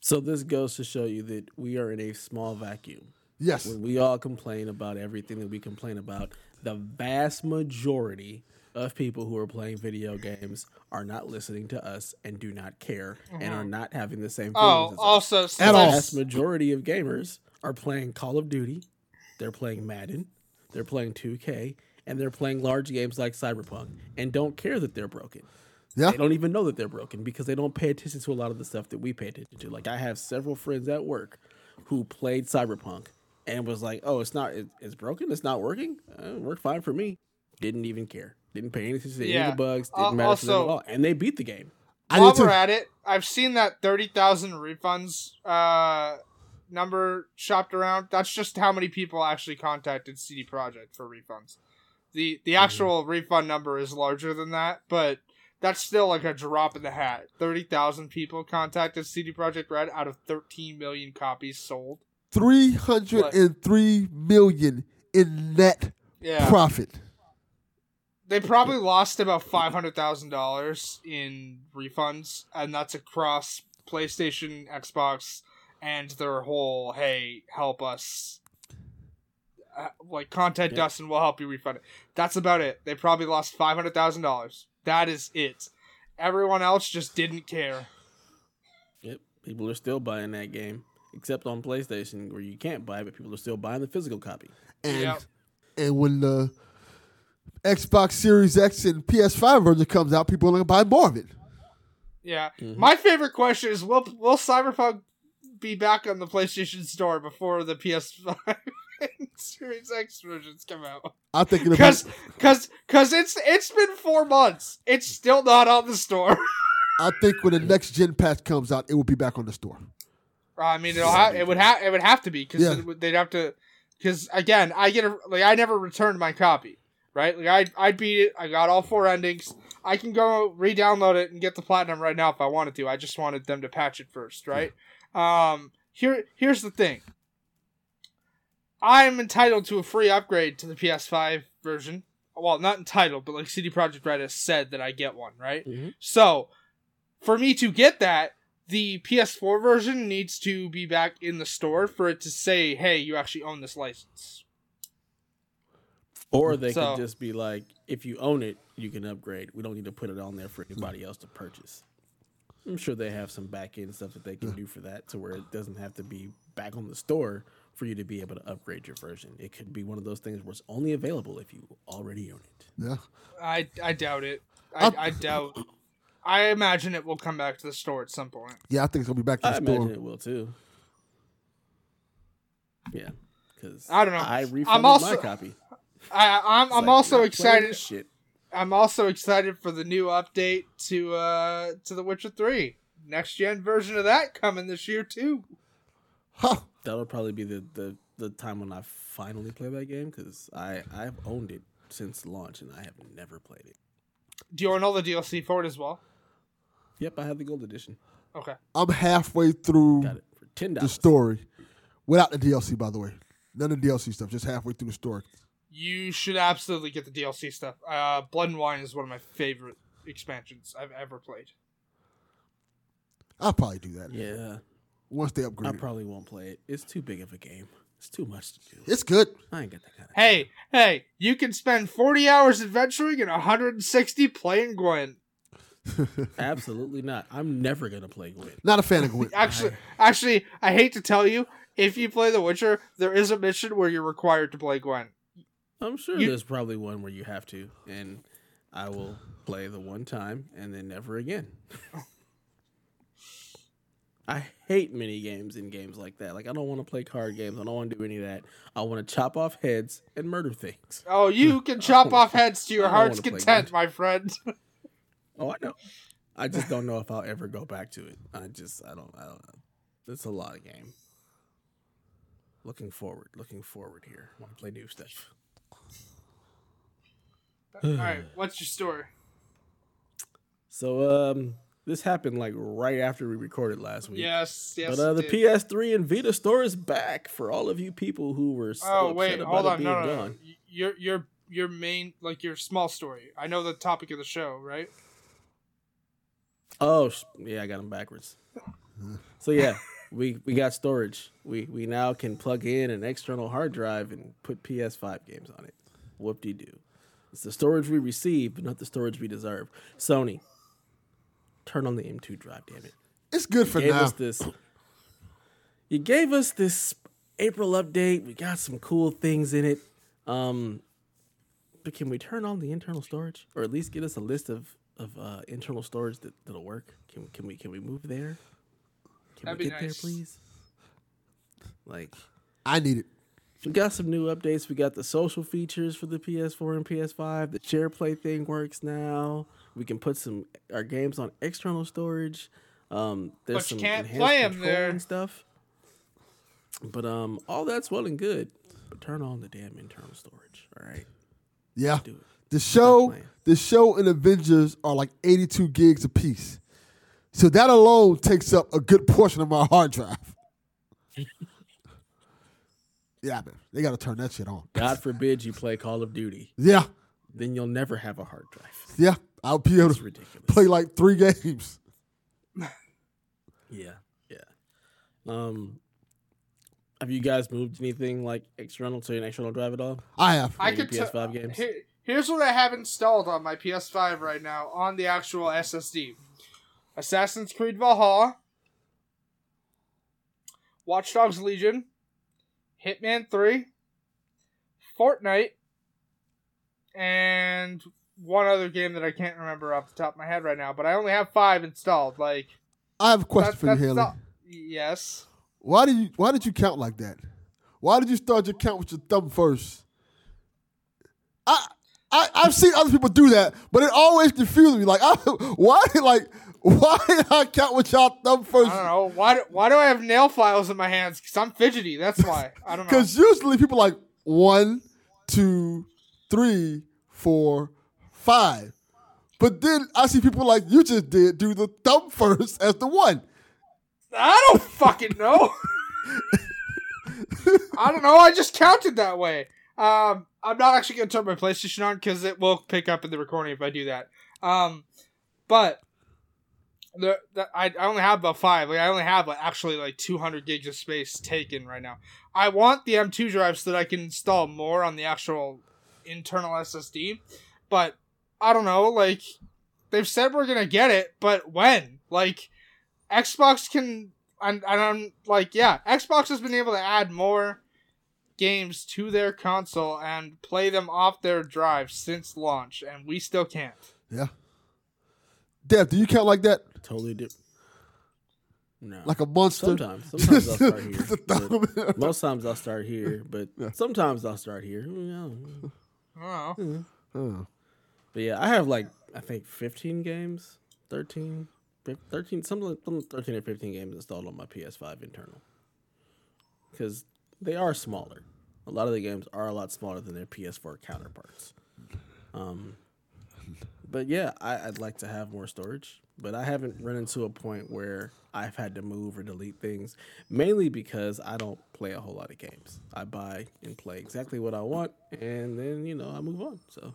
So this goes to show you that we are in a small vacuum. Yes. When we all complain about everything that we complain about, the vast majority of people who are playing video games are not listening to us and do not care and are not having the same feelings Oh, as us. also since At the vast majority of gamers are playing Call of Duty, they're playing Madden, they're playing 2K, and they're playing large games like Cyberpunk and don't care that they're broken. Yeah. They don't even know that they're broken because they don't pay attention to a lot of the stuff that we pay attention to. Like I have several friends at work who played Cyberpunk and was like, "Oh, it's not. It, it's broken. It's not working. Uh, it worked fine for me. Didn't even care. Didn't pay any attention to any Yeah. of the bugs. Didn't Al- matter to them also- at all. And they beat the game. I While did too. we're at it, I've seen that thirty thousand refunds uh, number shopped around. That's just how many people actually contacted CD Projekt for refunds. the Mm-hmm. The actual refund number is larger than that, but that's still like a drop in the hat. Thirty thousand people contacted CD Projekt Red out of thirteen million copies sold. 303 million in net Yeah, profit. They probably lost about five hundred thousand dollars in refunds, and that's across PlayStation, Xbox, and their whole "Hey, help us." Uh, like contact Yeah. us and we'll help you refund it. That's about it. They probably lost five hundred thousand dollars. That is it. Everyone else just didn't care. Yep. People are still buying that game, except on PlayStation where you can't buy it, but people are still buying the physical copy. And Yep. and when the Xbox Series X and PS5 version comes out, people are going to buy more of it. Yeah. Mhm. My favorite question is: Will Will Cyberpunk be back on the PlayStation Store before the PS5 and Series X versions come out? I think it'll Because be, because because it's it's been four months. It's still not on the store. I think when the next gen patch comes out, it will be back on the store. I mean, it'll ha- it would have it would have to be because Yeah. they'd have to. Because again, I get a like I never returned my copy, right? Like I I beat it. I got all four endings. I can go re-download it and get the platinum right now if I wanted to. I just wanted them to patch it first, right? Um, here here's the thing. I'm entitled to a free upgrade to the PS5 version. Well, not entitled, but like CD Projekt Red has said that I get one, right? Mhm. So, for me to get that, the PS4 version needs to be back in the store for it to say, "Hey, you actually own this license." Or they So- could just be like, if you own it, you can upgrade. We don't need to put it on there for anybody else to purchase. I'm sure they have some back end stuff that they can do for that to where it doesn't have to be back on the store for you to be able to upgrade your version. It could be one of those things where it's only available if you already own it. Yeah. I I doubt it. I, Up- I doubt. I imagine it will come back to the store at some point. Yeah, I think it's going to be back to I the store. imagine it will too. Yeah, because I don't know. I I'm refunded also- my copy. I I'm, I'm like, also excited. Shit. I'm also excited for the new update to uh to The Witcher Three. Next gen version of that coming this year too. Huh. That'll probably be the, the, the time when I finally play that game because I I've owned it since launch and I have never played it. Do you own all the DLC for it as well? Yep, I have the gold edition. Okay. I'm halfway through Got it for ten the story without the DLC, by the way. None of the DLC stuff. Just halfway through the story. You should absolutely get the DLC stuff. Uh, Blood and Wine is one of my favorite expansions I've ever played. I'll probably do that Yeah, once they upgrade. I probably won't play it. It's too big of a game. It's too much to do. It's good. I ain't got that kind of. Hey, hey, you can spend 40 hours adventuring and 160 playing Gwent. Absolutely not. I'm never gonna play Gwent. Not a fan of Gwent. Actually, actually, I hate to tell you, if you play The Witcher, there is a mission where you're required to play Gwent. I'm sure You- there's probably one where you have to, and I will play the one time and then never again. I hate mini games in games like that. Like I don't want to play card games. I don't want to do any of that. I want to chop off heads and murder things. Oh, you can chop off heads to your heart's content, my friend. Oh, I know. I just don't know if I'll ever go back to it. I just I don't I don't know. It's a lot of game. Looking forward, looking forward here. Want to play new stuff. All right, what's your story? So um, this happened like right after we recorded last week. Yes, yes. But uh, the. PS3 and Vita store is back for all of you people who were so Oh upset wait, about hold it on. being No, no, no. gone. Your your your main like your small story. I know the topic of the show, right? Oh yeah, I got them backwards. so yeah, we we got storage. We we now can plug in an external hard drive and put PS5 games on it. Whoop de doo. It's the storage we receive, but not the storage we deserve. Sony, turn on the M2 drive, damn it. It's good for gave now. us this. You gave us this April update. We got some cool things in it. Um, but can we turn on the internal storage, or at least get us a list of of uh, internal storage that that'll work? Can can we can we move there? Can That'd we get nice. there, please? Like I need it. we got some new updates. We got the social features for the PS4 and PS5. The share play thing works now. We can put some our games on external storage. Um, there's But you some can't enhanced play 'em control there. and stuff. But um, all that's well and good. But turn on the damn internal storage. All right, Yeah. do it. The show, the show and Avengers are like 82 gigs apiece. So that alone takes up a good portion of my hard drive. yeah, man. They got to turn that shit on. God forbid you play Call of Duty, Yeah. then you'll never have a hard drive. Yeah. I'll be able It's to ridiculous. play like three games. Yeah, yeah. Um, have you guys moved anything like external to an external drive at all? I have. I Any could PS5 games? Here, here's what I have installed on my PS5 right now on the actual SSD: Assassin's Creed Valhalla, Watch Dogs Legion, Hitman Three, Fortnite, and one other game that I can't remember off the top of my head right now. But I only have five installed. Like I have a question that- for you, Haley. not- yes. Why did you why did you count like that? Why did you start your count with your thumb first? I I I've seen other people do that, but it always confuses me. Like I, why like why did I count with y'all thumb first? I don't know why. Do, why do I have nail files in my hands? Because I'm fidgety. That's why. I don't know. Because usually people like one, two, three, four, five. But then I see people like you just did do the thumb first as the one. I don't fucking know. I don't know. I just counted that way. Um, I'm not actually gonna turn my PlayStation on because it will pick up in the recording if I do that. Um, but the, the I, I only have about five. Like I only have like actually like 200 gigs of space taken right now. I want the M2 drive so that I can install more on the actual internal SSD. But I don't know. Like they've said we're gonna get it, but when? Like Xbox can and, I'm like, yeah, Xbox has been able to add more games to their console and play them off their drive since launch, and we still can't. Yeah. Dev, do you count like that? Totally different. No. Like a monster? sometimes. Sometimes I'll start here. But most times I'll start here, but sometimes I'll start here. Yeah. I don't know. Oh. But yeah, I have like I think 15 games, 13, fif- 13, something, something 13 or 15 games installed on my PS5 internal. Because they are smaller. A lot of the games are a lot smaller than their PS4 counterparts. Um, but yeah, I, I'd like to have more storage, but I haven't run into a point where I've had to move or delete things. Mainly because I don't play a whole lot of games. I buy and play exactly what I want, and then you know I move on. So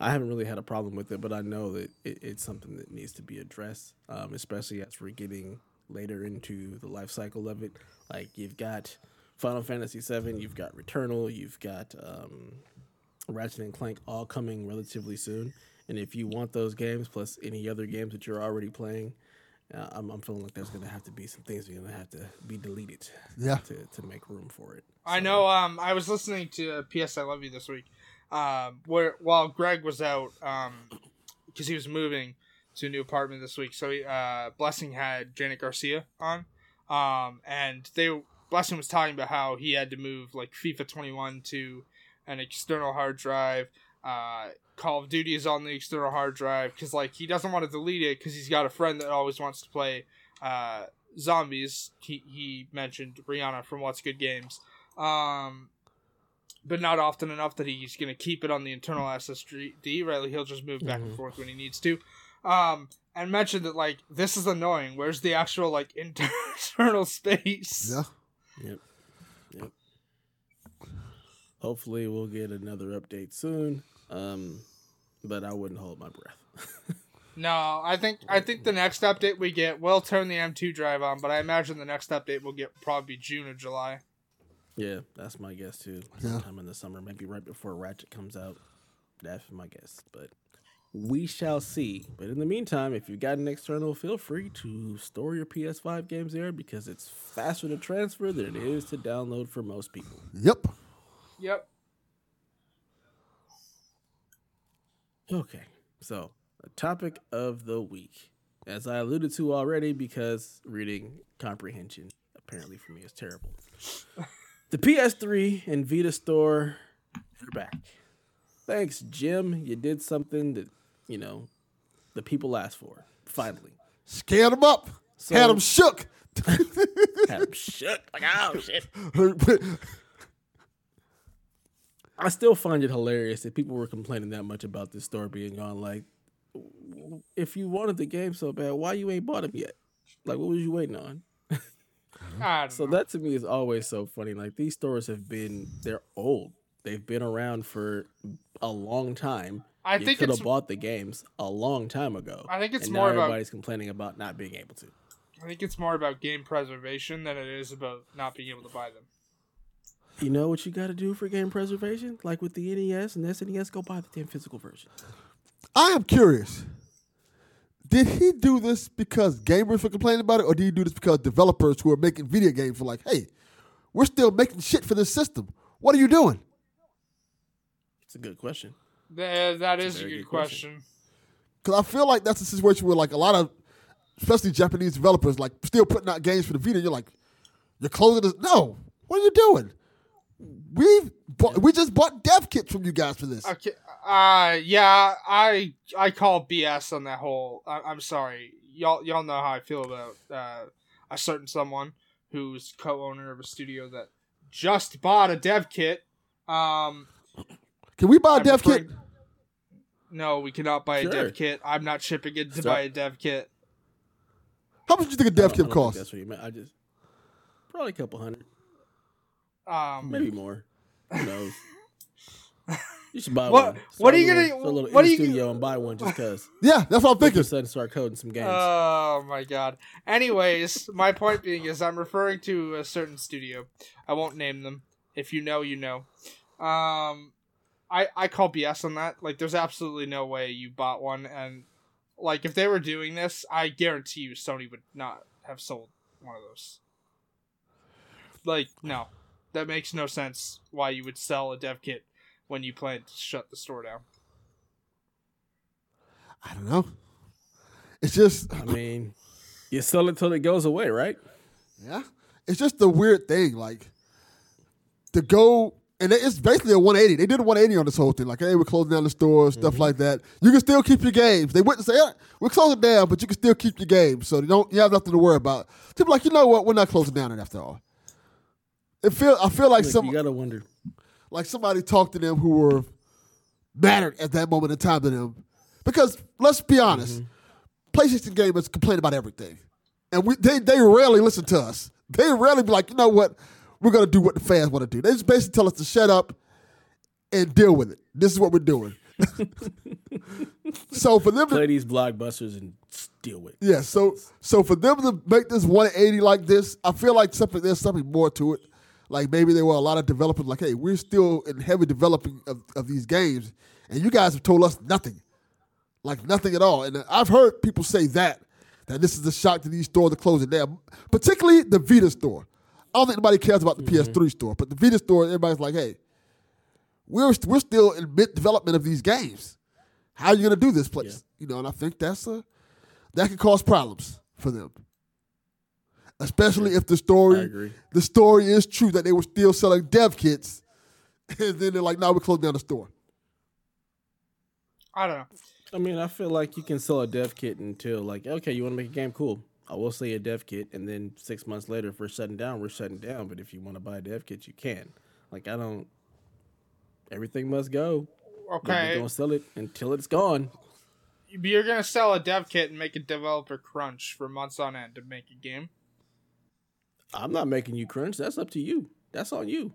I haven't really had a problem with it, but I know that it, it's something that needs to be addressed, um, especially as we're getting later into the life cycle of it. Like you've got Final Fantasy VII, you've got Returnal, you've got um, Ratchet and Clank, all coming relatively soon. And if you want those games plus any other games that you're already playing, uh, I'm, I'm feeling like there's going to have to be some things that are going to have to be deleted Yeah. to, to make room for it. I know. Um, I was listening to PS I Love You this week. Um, where while Greg was out, um, because he was moving to a new apartment this week, so he, uh, Blessing had Janet Garcia on, um, and they Blessing was talking about how he had to move like FIFA 21 to an external hard drive. Uh, Call of Duty is on the external hard drive because like he doesn't want to delete it because he's got a friend that always wants to play uh, zombies. He he mentioned Rihanna from What's Good Games. Um, but not often enough that he's going to keep it on the internal SSD. Right, he'll just move back and Mhm. forth when he needs to. Um, and mentioned that like this is annoying. Where's the actual like internal space? Yeah. Yep. Hopefully, we'll get another update soon. Um, but I wouldn't hold my breath. No, I think I think the next update we get we'll turn the M2 drive on, but I imagine the next update will get probably June or July. yeah, that's my guess too. Yeah. Sometime in the summer, maybe right before Ratchet comes out. That's my guess, but we shall see. But in the meantime, if you've got an external, feel free to store your PS5 games there because it's faster to transfer than it is to download for most people. Yep. Yep. Okay, so the topic of the week, as I alluded to already, because reading comprehension apparently for me is terrible. the PS3 and Vita store are back. Thanks, Jim. You did something that you know the people asked for. Finally, Scared them up. So- Had them shook. had 'em shook. Like, oh shit. I still find it hilarious that people were complaining that much about this store being gone. Like, if you wanted the game so bad, why you ain't bought them yet? Like, what was you waiting on? So know. that to me is always so funny. Like these stores have been, they're old. They've been around for a long time. I you think could have bought the games a long time ago. I think it's more about- everybody's complaining about not being able to. I think it's more about game preservation than it is about not being able to buy them. You know what you got to do for game preservation? Like with the NES and SNES, go buy the damn physical version. I am curious. Did he do this because gamers were complaining about it, or did he do this because developers who are making video games were like, "Hey, we're still making shit for this system. What are you doing?" It's a good question. That That's a a good good question. question. Because I feel like that's a situation where like a lot of, especially Japanese developers, like still putting out games for the Vita. You're like, you're closing this. No, what are you doing? We bought, we just bought dev kits from you guys for this. Okay. Uh, yeah, I I call BS on that whole. I, I'm sorry, y'all y'all know how I feel about uh, a certain someone who's co-owner of a studio that just bought a dev kit. Um, Can we buy a I'm dev kit? No, we cannot buy a dev kit. I'm not shipping it to Stop. buy a dev kit. How much do you think a dev kit costs? That's what you meant. I just probably a couple hundred, Um, maybe more. Who knows? You should buy What- one. what are you little- gonna- a little what in are you- studio and buy one just cause. Yeah, that's what I'm All of a thinking. sudden, start coding some games. Oh my god. Anyways, my point being is I'm referring to a certain studio. I won't name them. If you know, you know. Um I I call BS on that. Like there's absolutely no way you bought one and like if they were doing this, I guarantee you Sony would not have sold one of those. Like no. That makes no sense why you would sell a dev kit when you plan to shut the store down. I don't know. It's just, I mean, you sell it till it goes away, right? yeah, it's just a weird thing. Like to go, and it's basically a 180. They did a 180 on this whole thing. Like, hey, we're closing down the stores, stuff mm-hmm. like that. You can still keep your games. They wouldn't say, "Yeah, we're closing down, but you can still keep your games. So you don't, you have nothing to worry about. People like, you know what? We're not closing down it after all. It feel, I feel like Like, some, you gotta wonder. like somebody talked to them who were mattered at that moment in time to them Because let's be honest, mm-hmm. PlayStation gamers complain about everything, and we they they rarely listen to us. They rarely be like, you know what, we're gonna do what the fans want to do. They just basically tell us to shut up and deal with it. This is what we're doing. so for them to Play these blockbusters and deal with. it. yeah, so so for them to make this 180 like this, I feel like something there's something more to it. Like maybe there were a lot of developers like, hey, we're still in heavy developing of, of these games, and you guys have told us nothing, like nothing at all. And I've heard people say that that this is a shock to these stores are closing down, particularly the Vita store. I don't think anybody cares about the mm-hmm. PS3 store, but the Vita store, everybody's like, hey, we're we're still in mid development of these games. How are you going to do this place? You know, and I think that's a that could cause problems for them. Especially if the story the story is true that they were still selling dev kits, and then they're like, "No, we're closing down the store." I don't know. I mean, I feel like you can sell a dev kit until like, okay, you want to make a game, cool. I will say a dev kit, and then six months later, if we're shutting down, we're shutting down. But if you want to buy a dev kit, you can. Like, I don't. Everything must go. But They're Okay, gonna sell it until it's gone. you're gonna sell a dev kit and make a developer crunch for months on end to make a game. I'm not making you crunch. That's up to you. That's on you.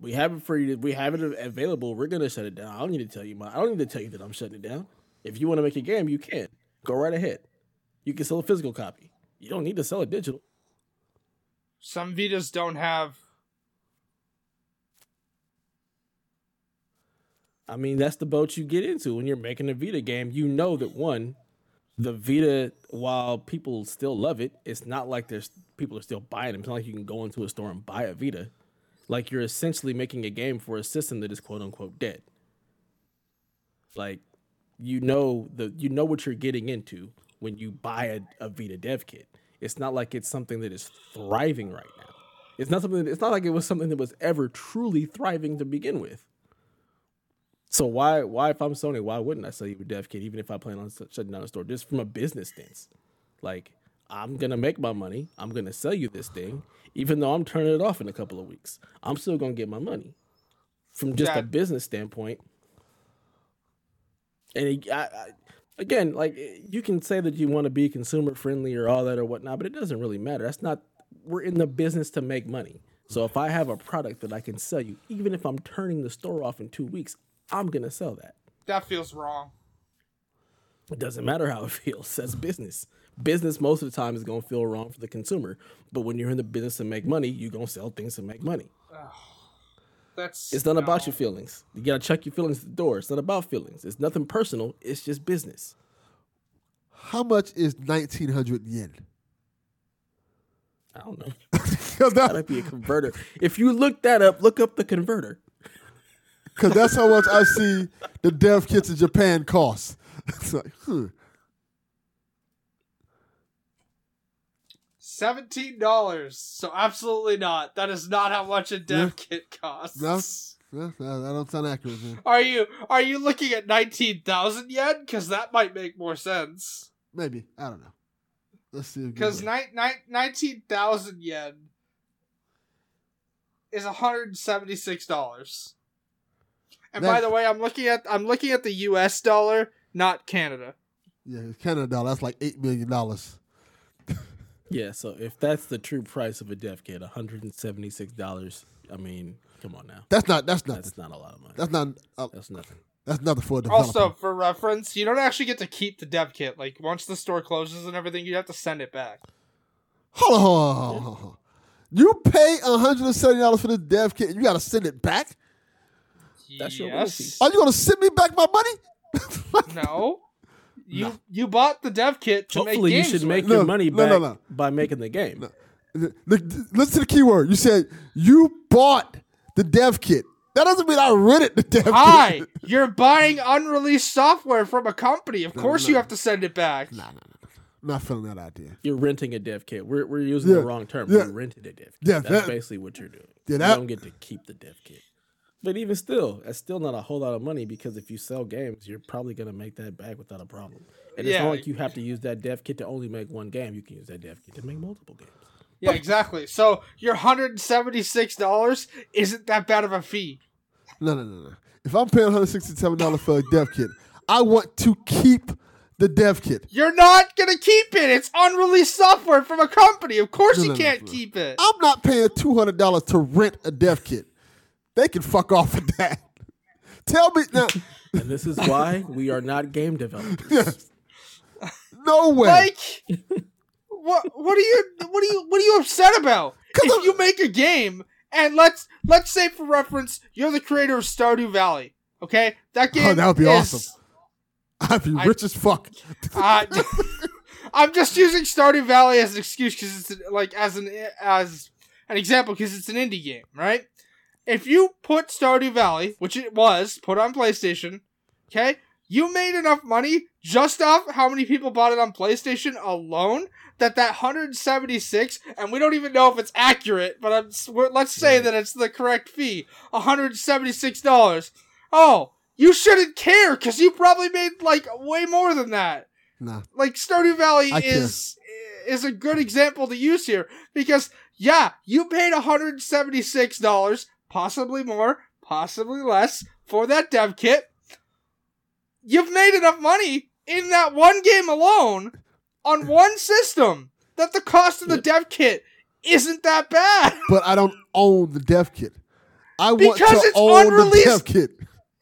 We have it for you. We have it available. We're gonna shut it down. I don't need to tell you. My, I don't need to tell you that I'm shutting it down. If you want to make a game, you can go right ahead. You can sell a physical copy. You don't need to sell it digital. Some Vitas don't have. I mean, that's the boat you get into when you're making a Vita game. You know that one, the Vita, while people still love it, it's not like there's people are still buying them. It's not like you can go into a store and buy a Vita. Like you're essentially making a game for a system that is quote unquote dead. Like you know the you know what you're getting into when you buy a, a Vita dev kit. It's not like it's something that is thriving right now. It's not something. It's not like it was something that was ever truly thriving to begin with. So why why if I'm Sony, why wouldn't I sell you a dev kit even if I plan on shutting down the store? Just from a business stance. Like I'm gonna make my money. I'm gonna sell you this thing, even though I'm turning it off in a couple of weeks. I'm still gonna get my money. From just Yeah. a business standpoint. And it, I, I, again, like eh, you can say that you want to be consumer friendly or all that or whatnot, but it doesn't really matter. That's not. We're in the business to make money. So if I have a product that I can sell you, even if I'm turning the store off in two weeks, I'm gonna sell that. That feels wrong. It doesn't matter how it feels. That's business. Business most of the time is gonna feel wrong for the consumer. But when you're in the business to make money, you're gonna sell things to make money. That's It's not about your feelings. You gotta check your feelings at the door. It's not about feelings. It's nothing personal. It's just business. How much is 1900 yen? I don't know. that- That'd be a converter. If you look that up, look up the converter. Because that's how much I see the dev kits in Japan cost. It's like, hmm. Seventeen dollars. So absolutely not. That is not how much a dev kit costs. No? That that don't sound accurate, man. Are you are you looking at nineteen thousand yen? Because that might make more sense. Maybe. I don't know. Let's see. Because ni- ni- nineteen thousand yen is hundred and seventy six dollars. And by the way, I'm looking at I'm looking at the U.S. dollar, not Canada. Yeah, Canada dollar, that's like $8 million. Yeah, so if that's the true price of a dev kit, $176, I mean, come on now. That's not, that's nothing. That's not a lot of money. That's not, uh, That's nothing. that's nothing for a developer. Also, for reference, you don't actually get to keep the dev kit. Like once the store closes and everything, you have to send it back. hold on, hold on, hold on, hold on. You pay $170 for the dev kit and you got to send it back? That's your yes. Are you going to send me back my money? No. You you bought the dev kit to Hopefully, make you games should with. make No, your money back no, no. by making the game. The- the- listen to the key word. You said you bought the dev kit. That doesn't mean I rented the dev Hi, kit. you're buying unreleased software from a company. Of course, you have to send it back. Nah, nah, nah, nah. Not feeling that idea. You're renting a dev kit. We're, we're using Yeah, the wrong term. yeah. You rented a dev kit. Yeah, That's that- basically what you're doing. Yeah, you don't get to keep the dev kit. But even still, that's still not a whole lot of money because if you sell games, you're probably going to make that back without a problem. And it's not like you have to use that dev kit to only make one game. You can use that dev kit to make multiple games. Yeah, exactly. So your hundred and seventy six dollars isn't that bad of a fee. No, no, no, no. If I'm paying $167 for a dev kit, I want to keep the dev kit. You're not gonna keep it. It's unreleased software from a company. Of course No, you no, no, can't no. keep it. I'm not paying two hundred dollars to rent a dev kit. They can fuck off with that. Tell me now. And this is why we are not game developers. No way. Like, what? What are you? What are you? What are you upset about? 'Cause If I'm- you make a game, and let's let's say for reference, you're the creator of Stardew Valley. Okay, that game. Oh, that would be is- awesome. I'd be I- rich as fuck. Uh, I'm just using Stardew Valley as an excuse because it's like as an as an example because it's an indie game, right? If you put Stardew Valley, which it was, put on PlayStation, okay, you made enough money just off how many people bought it on PlayStation alone that that 176, and we don't even know if it's accurate, but I'm, let's say that it's the correct fee, 176 dollars. Oh, you shouldn't care because you probably made like way more than that Nah. like Stardew Valley I care. is is a good example to use here because yeah, you paid $176, possibly more, possibly less for that dev kit. You've made enough money in that one game alone on one system that the cost of the dev kit isn't that bad. But I don't own the dev kit. I want Because to it's own unreleased. the dev kit.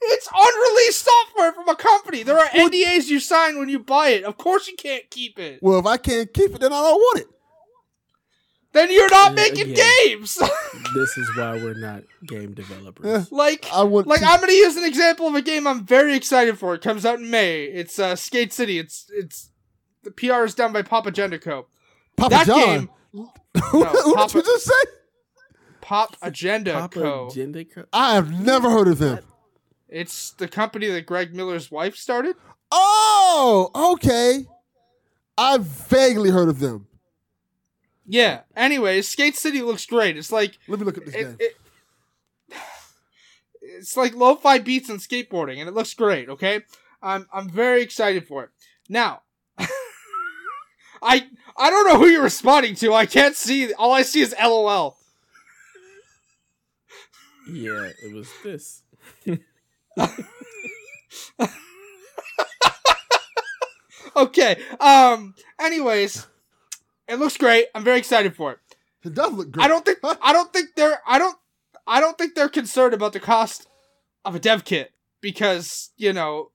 It's unreleased software from a company. There are NDAs you sign when you buy it. Of course you can't keep it. Well, if I can't keep it, then I don't want it. Then you're not making again. games. this is why we're not game developers. Like I want like to- I'm gonna use an example of a game I'm very excited for. It comes out in May. It's uh, Skate City. It's it's the PR is done by Papa Gendico. Papa that John. game, who No, who Papa- did you just say? Pop Agenda Papa Co. Agenda Co. I have never heard of them. It's the company that Greg Miller's wife started. Oh, okay. I've vaguely heard of them. Yeah. Anyways, Skate City looks great. It's like Let me look at this it, game. it- it's like lo-fi beats and skateboarding, and it looks great. Okay, I'm I'm very excited for it. Now, I I don't know who you're responding to. I can't see. All I see is LOL. Yeah, it was this. Okay. Um. Anyways, it looks great. I'm very excited for it. It does look great. I don't think I don't think they're I don't I don't think they're concerned about the cost of a dev kit because you know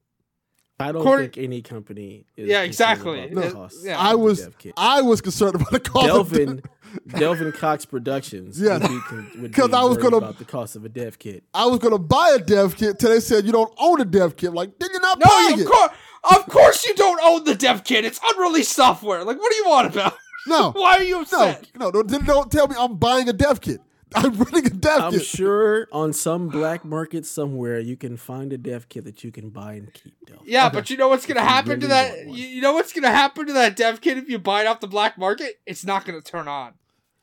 I don't According- think any company is Yeah, exactly. about the No, cost yeah. of I the was dev kit. I was concerned about the cost. of the- Delvin Delvin Cox Productions Yeah. would be, con- would 'Cause be I was gonna- about the cost of a dev kit. I was gonna buy a dev kit till they said you don't own a dev kit. Like, then you're not No, buying of it. course, of course you don't own the dev kit. It's unreleased software. Like, what do you want about? No, Why are you no, upset? no. Don't, don't tell me I'm buying a dev kit. I'm renting a dev I'm kit. sure on some black market somewhere you can find a dev kit that you can buy and keep. Delvin. Yeah, Okay. but you know what's gonna If you happen to that? You, you know what's gonna happen to that dev kit if you buy it off the black market? It's not gonna turn on,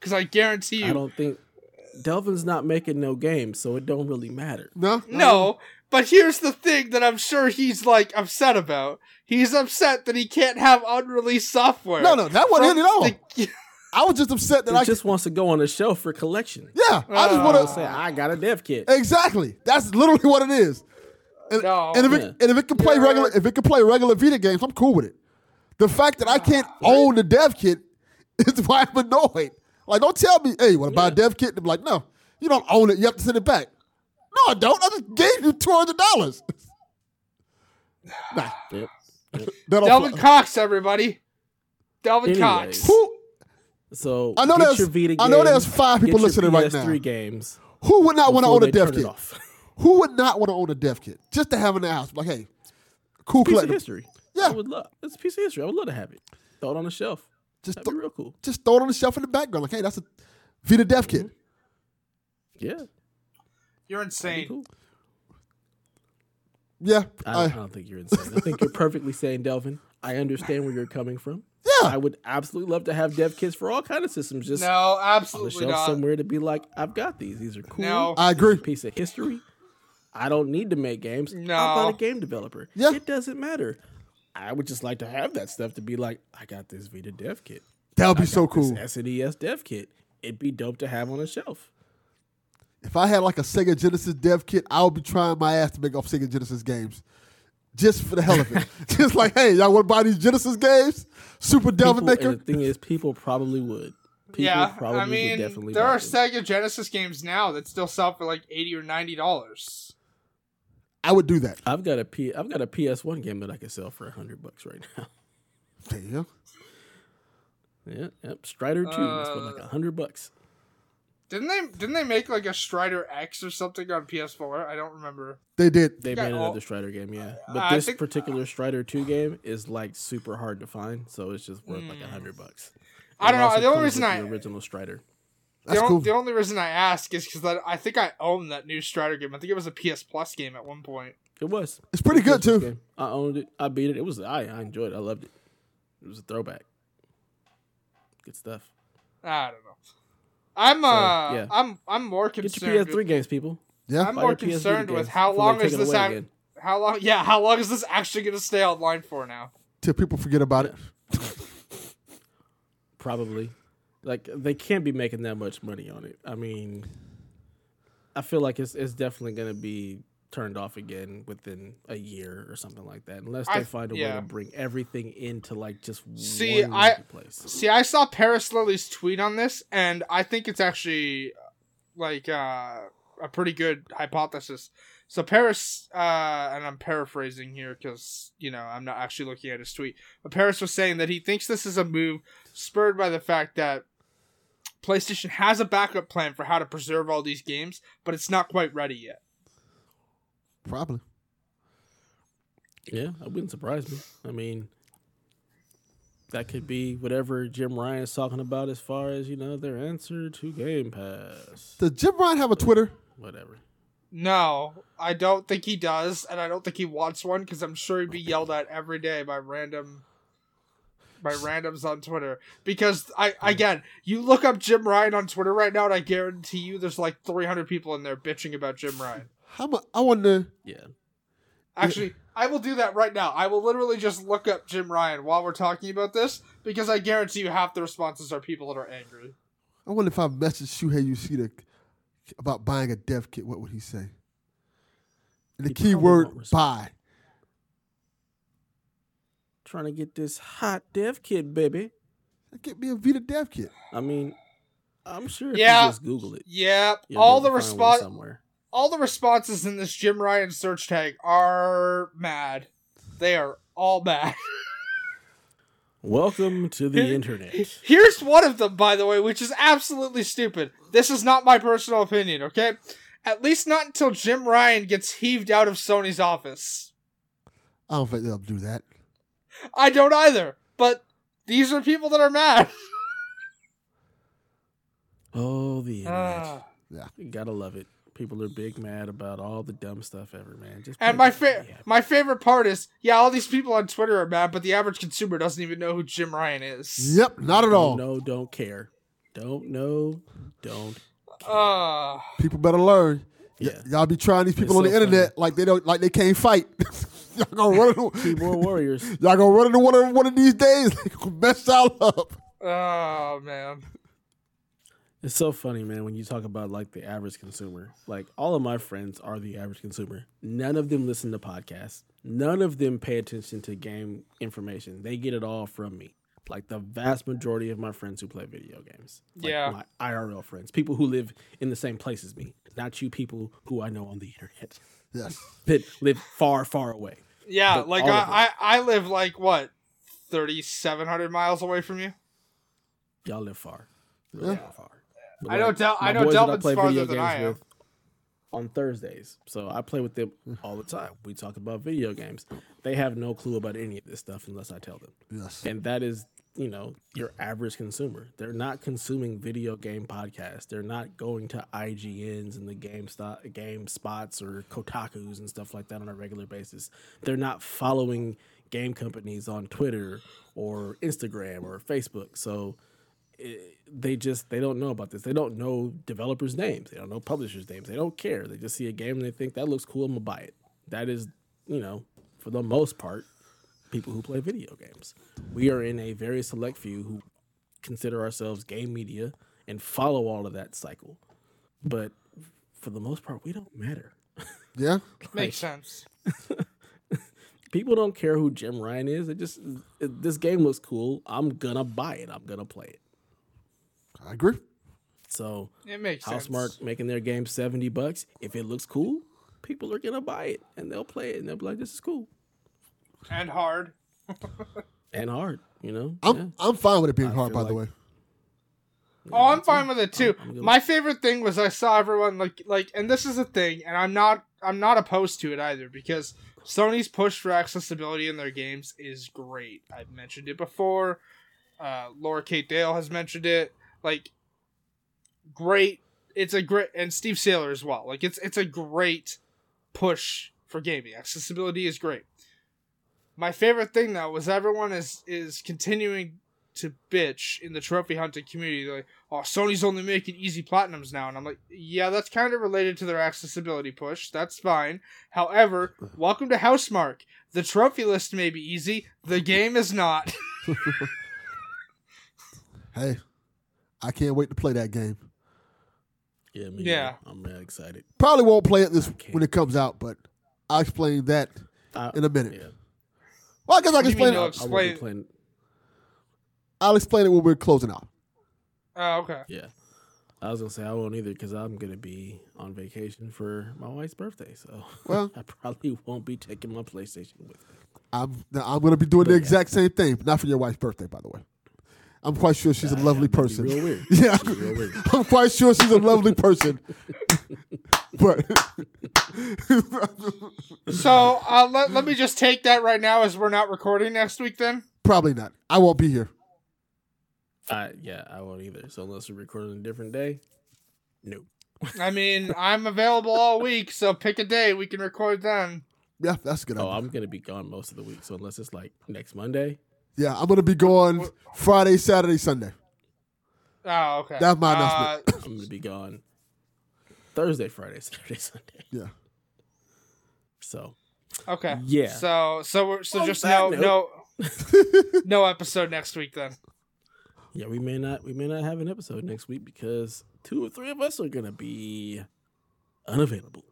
because I guarantee you. I don't think Delvin's not making no games, so it don't really matter. No, No, but here's the thing that I'm sure he's like upset about. He's upset that he can't have unreleased software. no, no. That wasn't it at all. the- I was just upset that He I. just wants to go on a shelf for collection. yeah, I just Uh, want to say, "I got a dev kit." exactly. That's literally what it is. And, No. and if it Yeah. and if it can play Yeah. regular if it can play regular Vita games, I'm cool with it. The fact that I can't own the dev kit is why I'm annoyed. Like, don't tell me, hey, you want to buy a dev kit? And be like, no, you don't own it. You have to send it back. No, I don't. I just gave you two hundred dollars. nah, Yep. that'll Delvin. Cox, everybody. Delvin Anyways. Cox. Who, So I know there's- your I know there's five get people your listening right PS3 now. games. who would not want to own a they dev kit? off. Who would not want to own a dev kit just to have in the house? Like, hey, cool Piece of collectible. history. Yeah. I would love. It's a piece of history. I would love to have it. Throw it on the shelf. Just That'd th- be real cool. just throw it on the shelf in the background. Like, hey, that's a Vita dev kit. Mm-hmm. Yeah. You're insane. cool. Yeah, I I- don't, I don't think you're insane. I think you're perfectly sane, Delvin. I understand where you're coming from. yeah. I would absolutely love to have dev kits for all kind of systems. Just No, absolutely on the shelf not. somewhere to be like, I've got these. These are cool. No. I agree. Piece of history. I don't need to make games. No, I'm not a game developer. Yeah. It doesn't matter. I would just like to have that stuff to be like, I got this Vita dev kit. That would be I so got this cool. SNES dev kit. It'd be dope to have on a shelf. If I had like a Sega Genesis dev kit, I would be trying my ass to make off Sega Genesis games. just for the hell of it. just like, hey, y'all want to buy these Genesis games? Super Devil People- Maker. the thing is, people probably would. People yeah, probably I mean, would definitely. there are them. Sega Genesis games now that still sell for like eighty or ninety dollars. I would do that. I've got a P. I've got a PS1 game that I can sell for a hundred bucks right now. Damn. Yeah, yep. Strider Two. It's for like Uh, a hundred bucks. Didn't they? Didn't they make like a Strider X or something on PS4? I don't remember. They did. They got made all- another Strider game, yeah. But this think- particular Strider Two game is like super hard to find, so it's just worth like a hundred bucks. Hmm. I don't know, the only reason I- the original Strider. That's the, on- cool. the only reason I ask is because I think I own that new Strider game. I think it was a PS Plus game at one point. It was. It's pretty It was good too. game. I owned it. I beat it. It was. I I enjoyed it. I loved it. It was a throwback. Good stuff. I don't know. I'm uh, yeah. I'm I'm more concerned. Get your PS3 with- games, people. Yeah. I'm Buy more your PS concerned with how long is this away again. How long? Yeah, how long is this actually going to stay online for now? Till people forget about it. Probably. Like they can't be making that much money on it. I mean, I feel like it's it's definitely going to be turned off again within a year or something like that, unless they I- find a way to bring everything into like just See, one I- place. See, I saw Parris Lilly's tweet on this, and I think it's actually like uh, a pretty good hypothesis. So Parris, uh, and I'm paraphrasing here because you know I'm not actually looking at his tweet, but Parris was saying that he thinks this is a move spurred by the fact that PlayStation has a backup plan for how to preserve all these games, but it's not quite ready yet. Probably. Yeah, that wouldn't surprise me. I mean, that could be whatever Jim Ryan's talking about as far as you know their answer to Game Pass. Does Jim Ryan have a Twitter? Whatever. No, I don't think he does, and I don't think he wants one because I'm sure he'd be yelled at every day by random by randoms on Twitter. Because I hmm. again, you look up Jim Ryan on Twitter right now, and I guarantee you, there's like 300 people in there bitching about Jim Ryan. How mu- I wonder. Yeah. Actually, I will do that right now. I will literally just look up Jim Ryan while we're talking about this because I guarantee you half the responses are people that are angry. I wonder if I messaged Shuhei Yoshida about buying a dev kit. What would he say? And the He probably keyword buy. Trying to get this hot dev kit, baby. Get me a Vita dev kit. I mean, I'm sure if Yeah. you just Google it, Yep, all the able to find one response somewhere. All the responses in this Jim Ryan search tag are mad. They are all mad. Welcome to the internet. Here's one of them, by the way, which is absolutely stupid. This is not my personal opinion, okay? At least not until Jim Ryan gets heaved out of Sony's office. I don't think they'll do that. I don't either, but these are people that are mad. Oh, the internet. Ah. You gotta love it. People are big mad about all the dumb stuff ever, man. Just and my the fa- my favorite part is, yeah, all these people on Twitter are mad, but the average consumer doesn't even know who Jim Ryan is. Yep, not at all. Don't don't care. Don't know, don't. Uh, People better learn. Y- Yeah. y'all be trying these people It's on the so internet like they don't like they can't fight. y'all gonna run into Keyboard warriors. y'all gonna run into one of one of these days. They gonna mess y'all up. oh man. It's so funny, man, when you talk about like the average consumer. Like all of my friends are the average consumer. None of them listen to podcasts. None of them pay attention to game information. They get it all from me. Like the vast majority of my friends who play video games. Like Yeah. My IRL friends. People who live in the same place as me. Not you people who I know on the internet. Yes. That live far, far away. Yeah, But like I, I, I live like what, thirty seven hundred miles away from you. Y'all live far. Really Yeah. far. But, I know Del- my I know boys that Delvin's play farther video than games I am. with on Thursdays. So I play with them mm. all the time. We talk about video games. They have no clue about any of this stuff unless I tell them. Yes. And that is, you know, your average consumer. They're not consuming video game podcasts. They're not going to IGNs and the game stop, game spots or Kotaku's and stuff like that on a regular basis. They're not following game companies on Twitter or Instagram or Facebook. So it, they just they don't know about this. They don't know developers' names. They don't know publishers' names. They don't care. They just see a game and they think that looks cool. I'm gonna buy it. That is, you know, for the most part, people who play video games. We are in a very select few who consider ourselves game media and follow all of that cycle. But for the most part, we don't matter. Yeah. Makes sense. people don't care who Jim Ryan is. It just it, this game looks cool. I'm gonna buy it. I'm gonna play it. I agree. So It makes sense. Housemarque making their game seventy bucks. If it looks cool, people are gonna buy it and they'll play it and they'll be like, "This is cool and hard. and hard." You know, I'm Yeah. I'm fine with it being I hard. feel By the way, like- Oh, I'm fine with it too. I'm good My favorite thing was I saw everyone like like, and this is a thing, and I'm not I'm not opposed to it either because Sony's push for accessibility in their games is great. I've mentioned it before. Uh, Laura Kate Dale has mentioned it. Like, great. It's a great, and Steve Saylor as well. Like, it's it's a great push for gaming. Accessibility is great. My favorite thing though was everyone is is continuing to bitch in the trophy hunting community. They're like, oh, Sony's only making easy platinums now. And I'm like, yeah, that's kind of related to their accessibility push. That's fine. However, welcome to Housemarque. The trophy list may be easy, the game is not. hey, I can't wait to play that game. Yeah, me Yeah. yeah. I'm really excited. Probably won't play it this when it comes out, but I'll explain that I, in a minute. yeah, Well, I guess I What can do you mean explain. you'll It, I won't be Explain- playing. I'll explain it when we're closing out. Oh, okay. Yeah, I was gonna say I won't either because I'm gonna be on vacation for my wife's birthday. So Well- I probably won't be taking my PlayStation with me. I'm I'm going to be doing the But yeah. exact same thing, not for your wife's birthday, by the way. I'm quite sure she's a lovely person. Real weird. Yeah, real weird. I'm quite sure she's a lovely person. but So uh, let, let me just take that right now as we're not recording next week then. probably not. I won't be here. I, yeah, I won't either. So unless we're recording a different day, no. I mean, I'm available all week, so pick a day. We can record then. Yeah, that's good. Oh, idea. I'm gonna be gone most of the week. So unless it's like next Monday, yeah, I'm going to be gone Friday, Saturday, Sunday. Oh, okay. That's my Uh, announcement. I'm gonna be gone Thursday, Friday, Saturday, Sunday. Yeah. So okay. Yeah. So so we're so On just no note- no no episode next week then. yeah, we may not we may not have an episode next week because two or three of us are gonna be unavailable.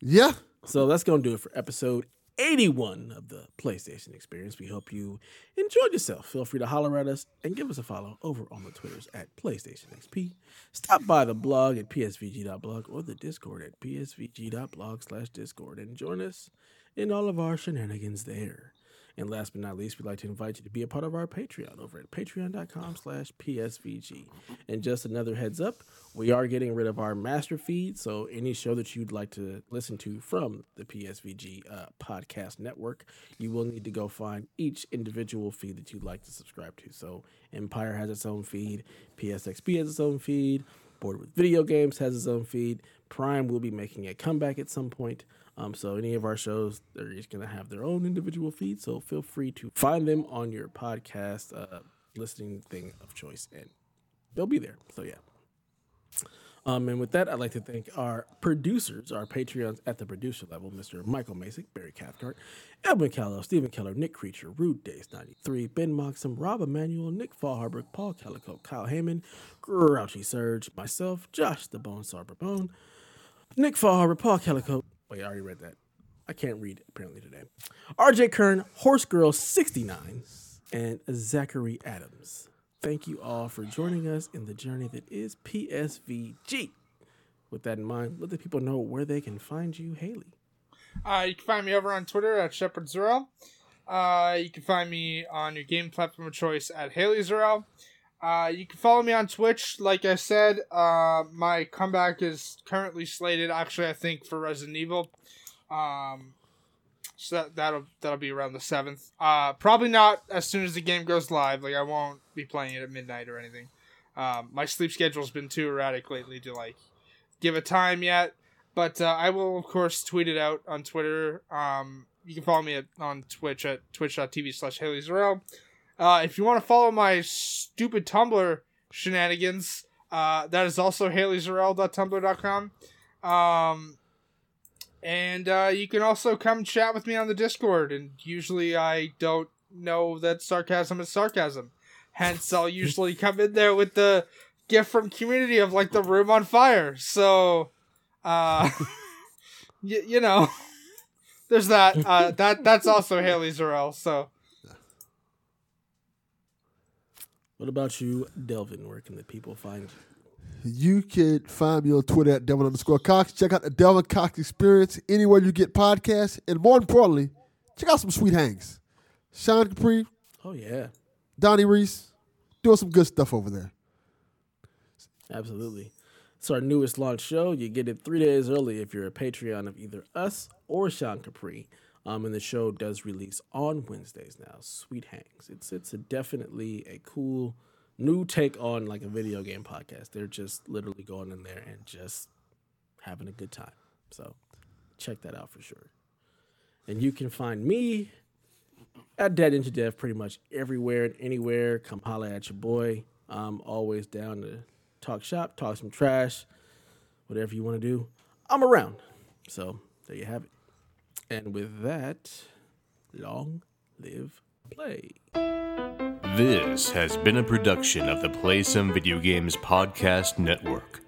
Yeah, So that's going to do it for episode 81 of the PlayStation Experience. We hope you enjoyed yourself. Feel free to holler at us and give us a follow over on the Twitters at PlayStation XP. Stop by the blog at psvg.blog or the Discord at psvg.blog slash Discord and join us in all of our shenanigans there. And last but not least, we'd like to invite you to be a part of our Patreon over at patreon.com slash PSVG. And just another heads up, we are getting rid of our master feed. So any show that you'd like to listen to from the PSVG uh, podcast network, you will need to go find each individual feed that you'd like to subscribe to. So Empire has its own feed, PSXP has its own feed, Board with Video Games has its own feed. Prime will be making a comeback at some point. Um, so any of our shows, they're just gonna have their own individual feed. So feel free to find them on your podcast uh, listening thing of choice, and they'll be there. So yeah. Um, and with that, I'd like to thank our producers, our Patreons at the producer level, Mr. Michael Masick, Barry Cathcart, Edwin Callow, Stephen Keller, Nick Creature, Rude Days 93, Ben Moxham, Rob Emanuel, Nick Fallharbor, Paul Calico, Kyle Heyman, Grouchy Surge, myself, Josh the Bone Sarbarbone, Nick Fallharbor, Paul Calico. Wait, I already read that. I can't read apparently today. RJ Kern, Horse Girl 69, and Zachary Adams. Thank you all for joining us in the journey that is PSVG. With that in mind, let the people know where they can find you, Haley. Uh, you can find me over on Twitter at Shepard Zero. Uh, you can find me on your game platform of choice at Haley. Uh, you can follow me on Twitch. Like I said, uh, my comeback is currently slated. Actually, I think for Resident Evil. Um, so that, that'll that'll be around the seventh. Uh, probably not as soon as the game goes live. Like I won't be playing it at midnight or anything. Um, my sleep schedule's been too erratic lately to like give a time yet. But uh, I will, of course, tweet it out on Twitter. Um, you can follow me at, on Twitch at twitch.tv slash Haley. Uh, if you want to follow my stupid Tumblr shenanigans, uh, that is also HaleyZarel.tumblr.com. Um, and uh, you can also come chat with me on the Discord. And usually I don't know that sarcasm is sarcasm. Hence, I'll usually come in there with the gift from community of like the room on fire. So, uh, y- you know, there's that. Uh, that that's also Haley Zarel. So What about you, Delvin? Where can the people find you? You can find me on Twitter at Delvin underscore Cox. Check out the Delvin Cox Experience anywhere you get podcasts. And more importantly, check out some sweet hangs. Sean Capri, Oh yeah, Donnie Reese, doing some good stuff over there. absolutely. It's our newest launch show. You get it three days early if you're a Patreon of either us or Sean Capri. Um, and the show does release on Wednesdays now. Sweet Hangs. It's it's a definitely a cool new take on like a video game podcast. They're just literally going in there and just having a good time. So check that out for sure. And you can find me at Dead Into Dev pretty much everywhere and anywhere. Come holla at your boy. I'm always down to talk shop, talk some trash, whatever you want to do. I'm around. So there you have it. And with that, long live play. This has been a production of the Play Some Video Games Podcast Network.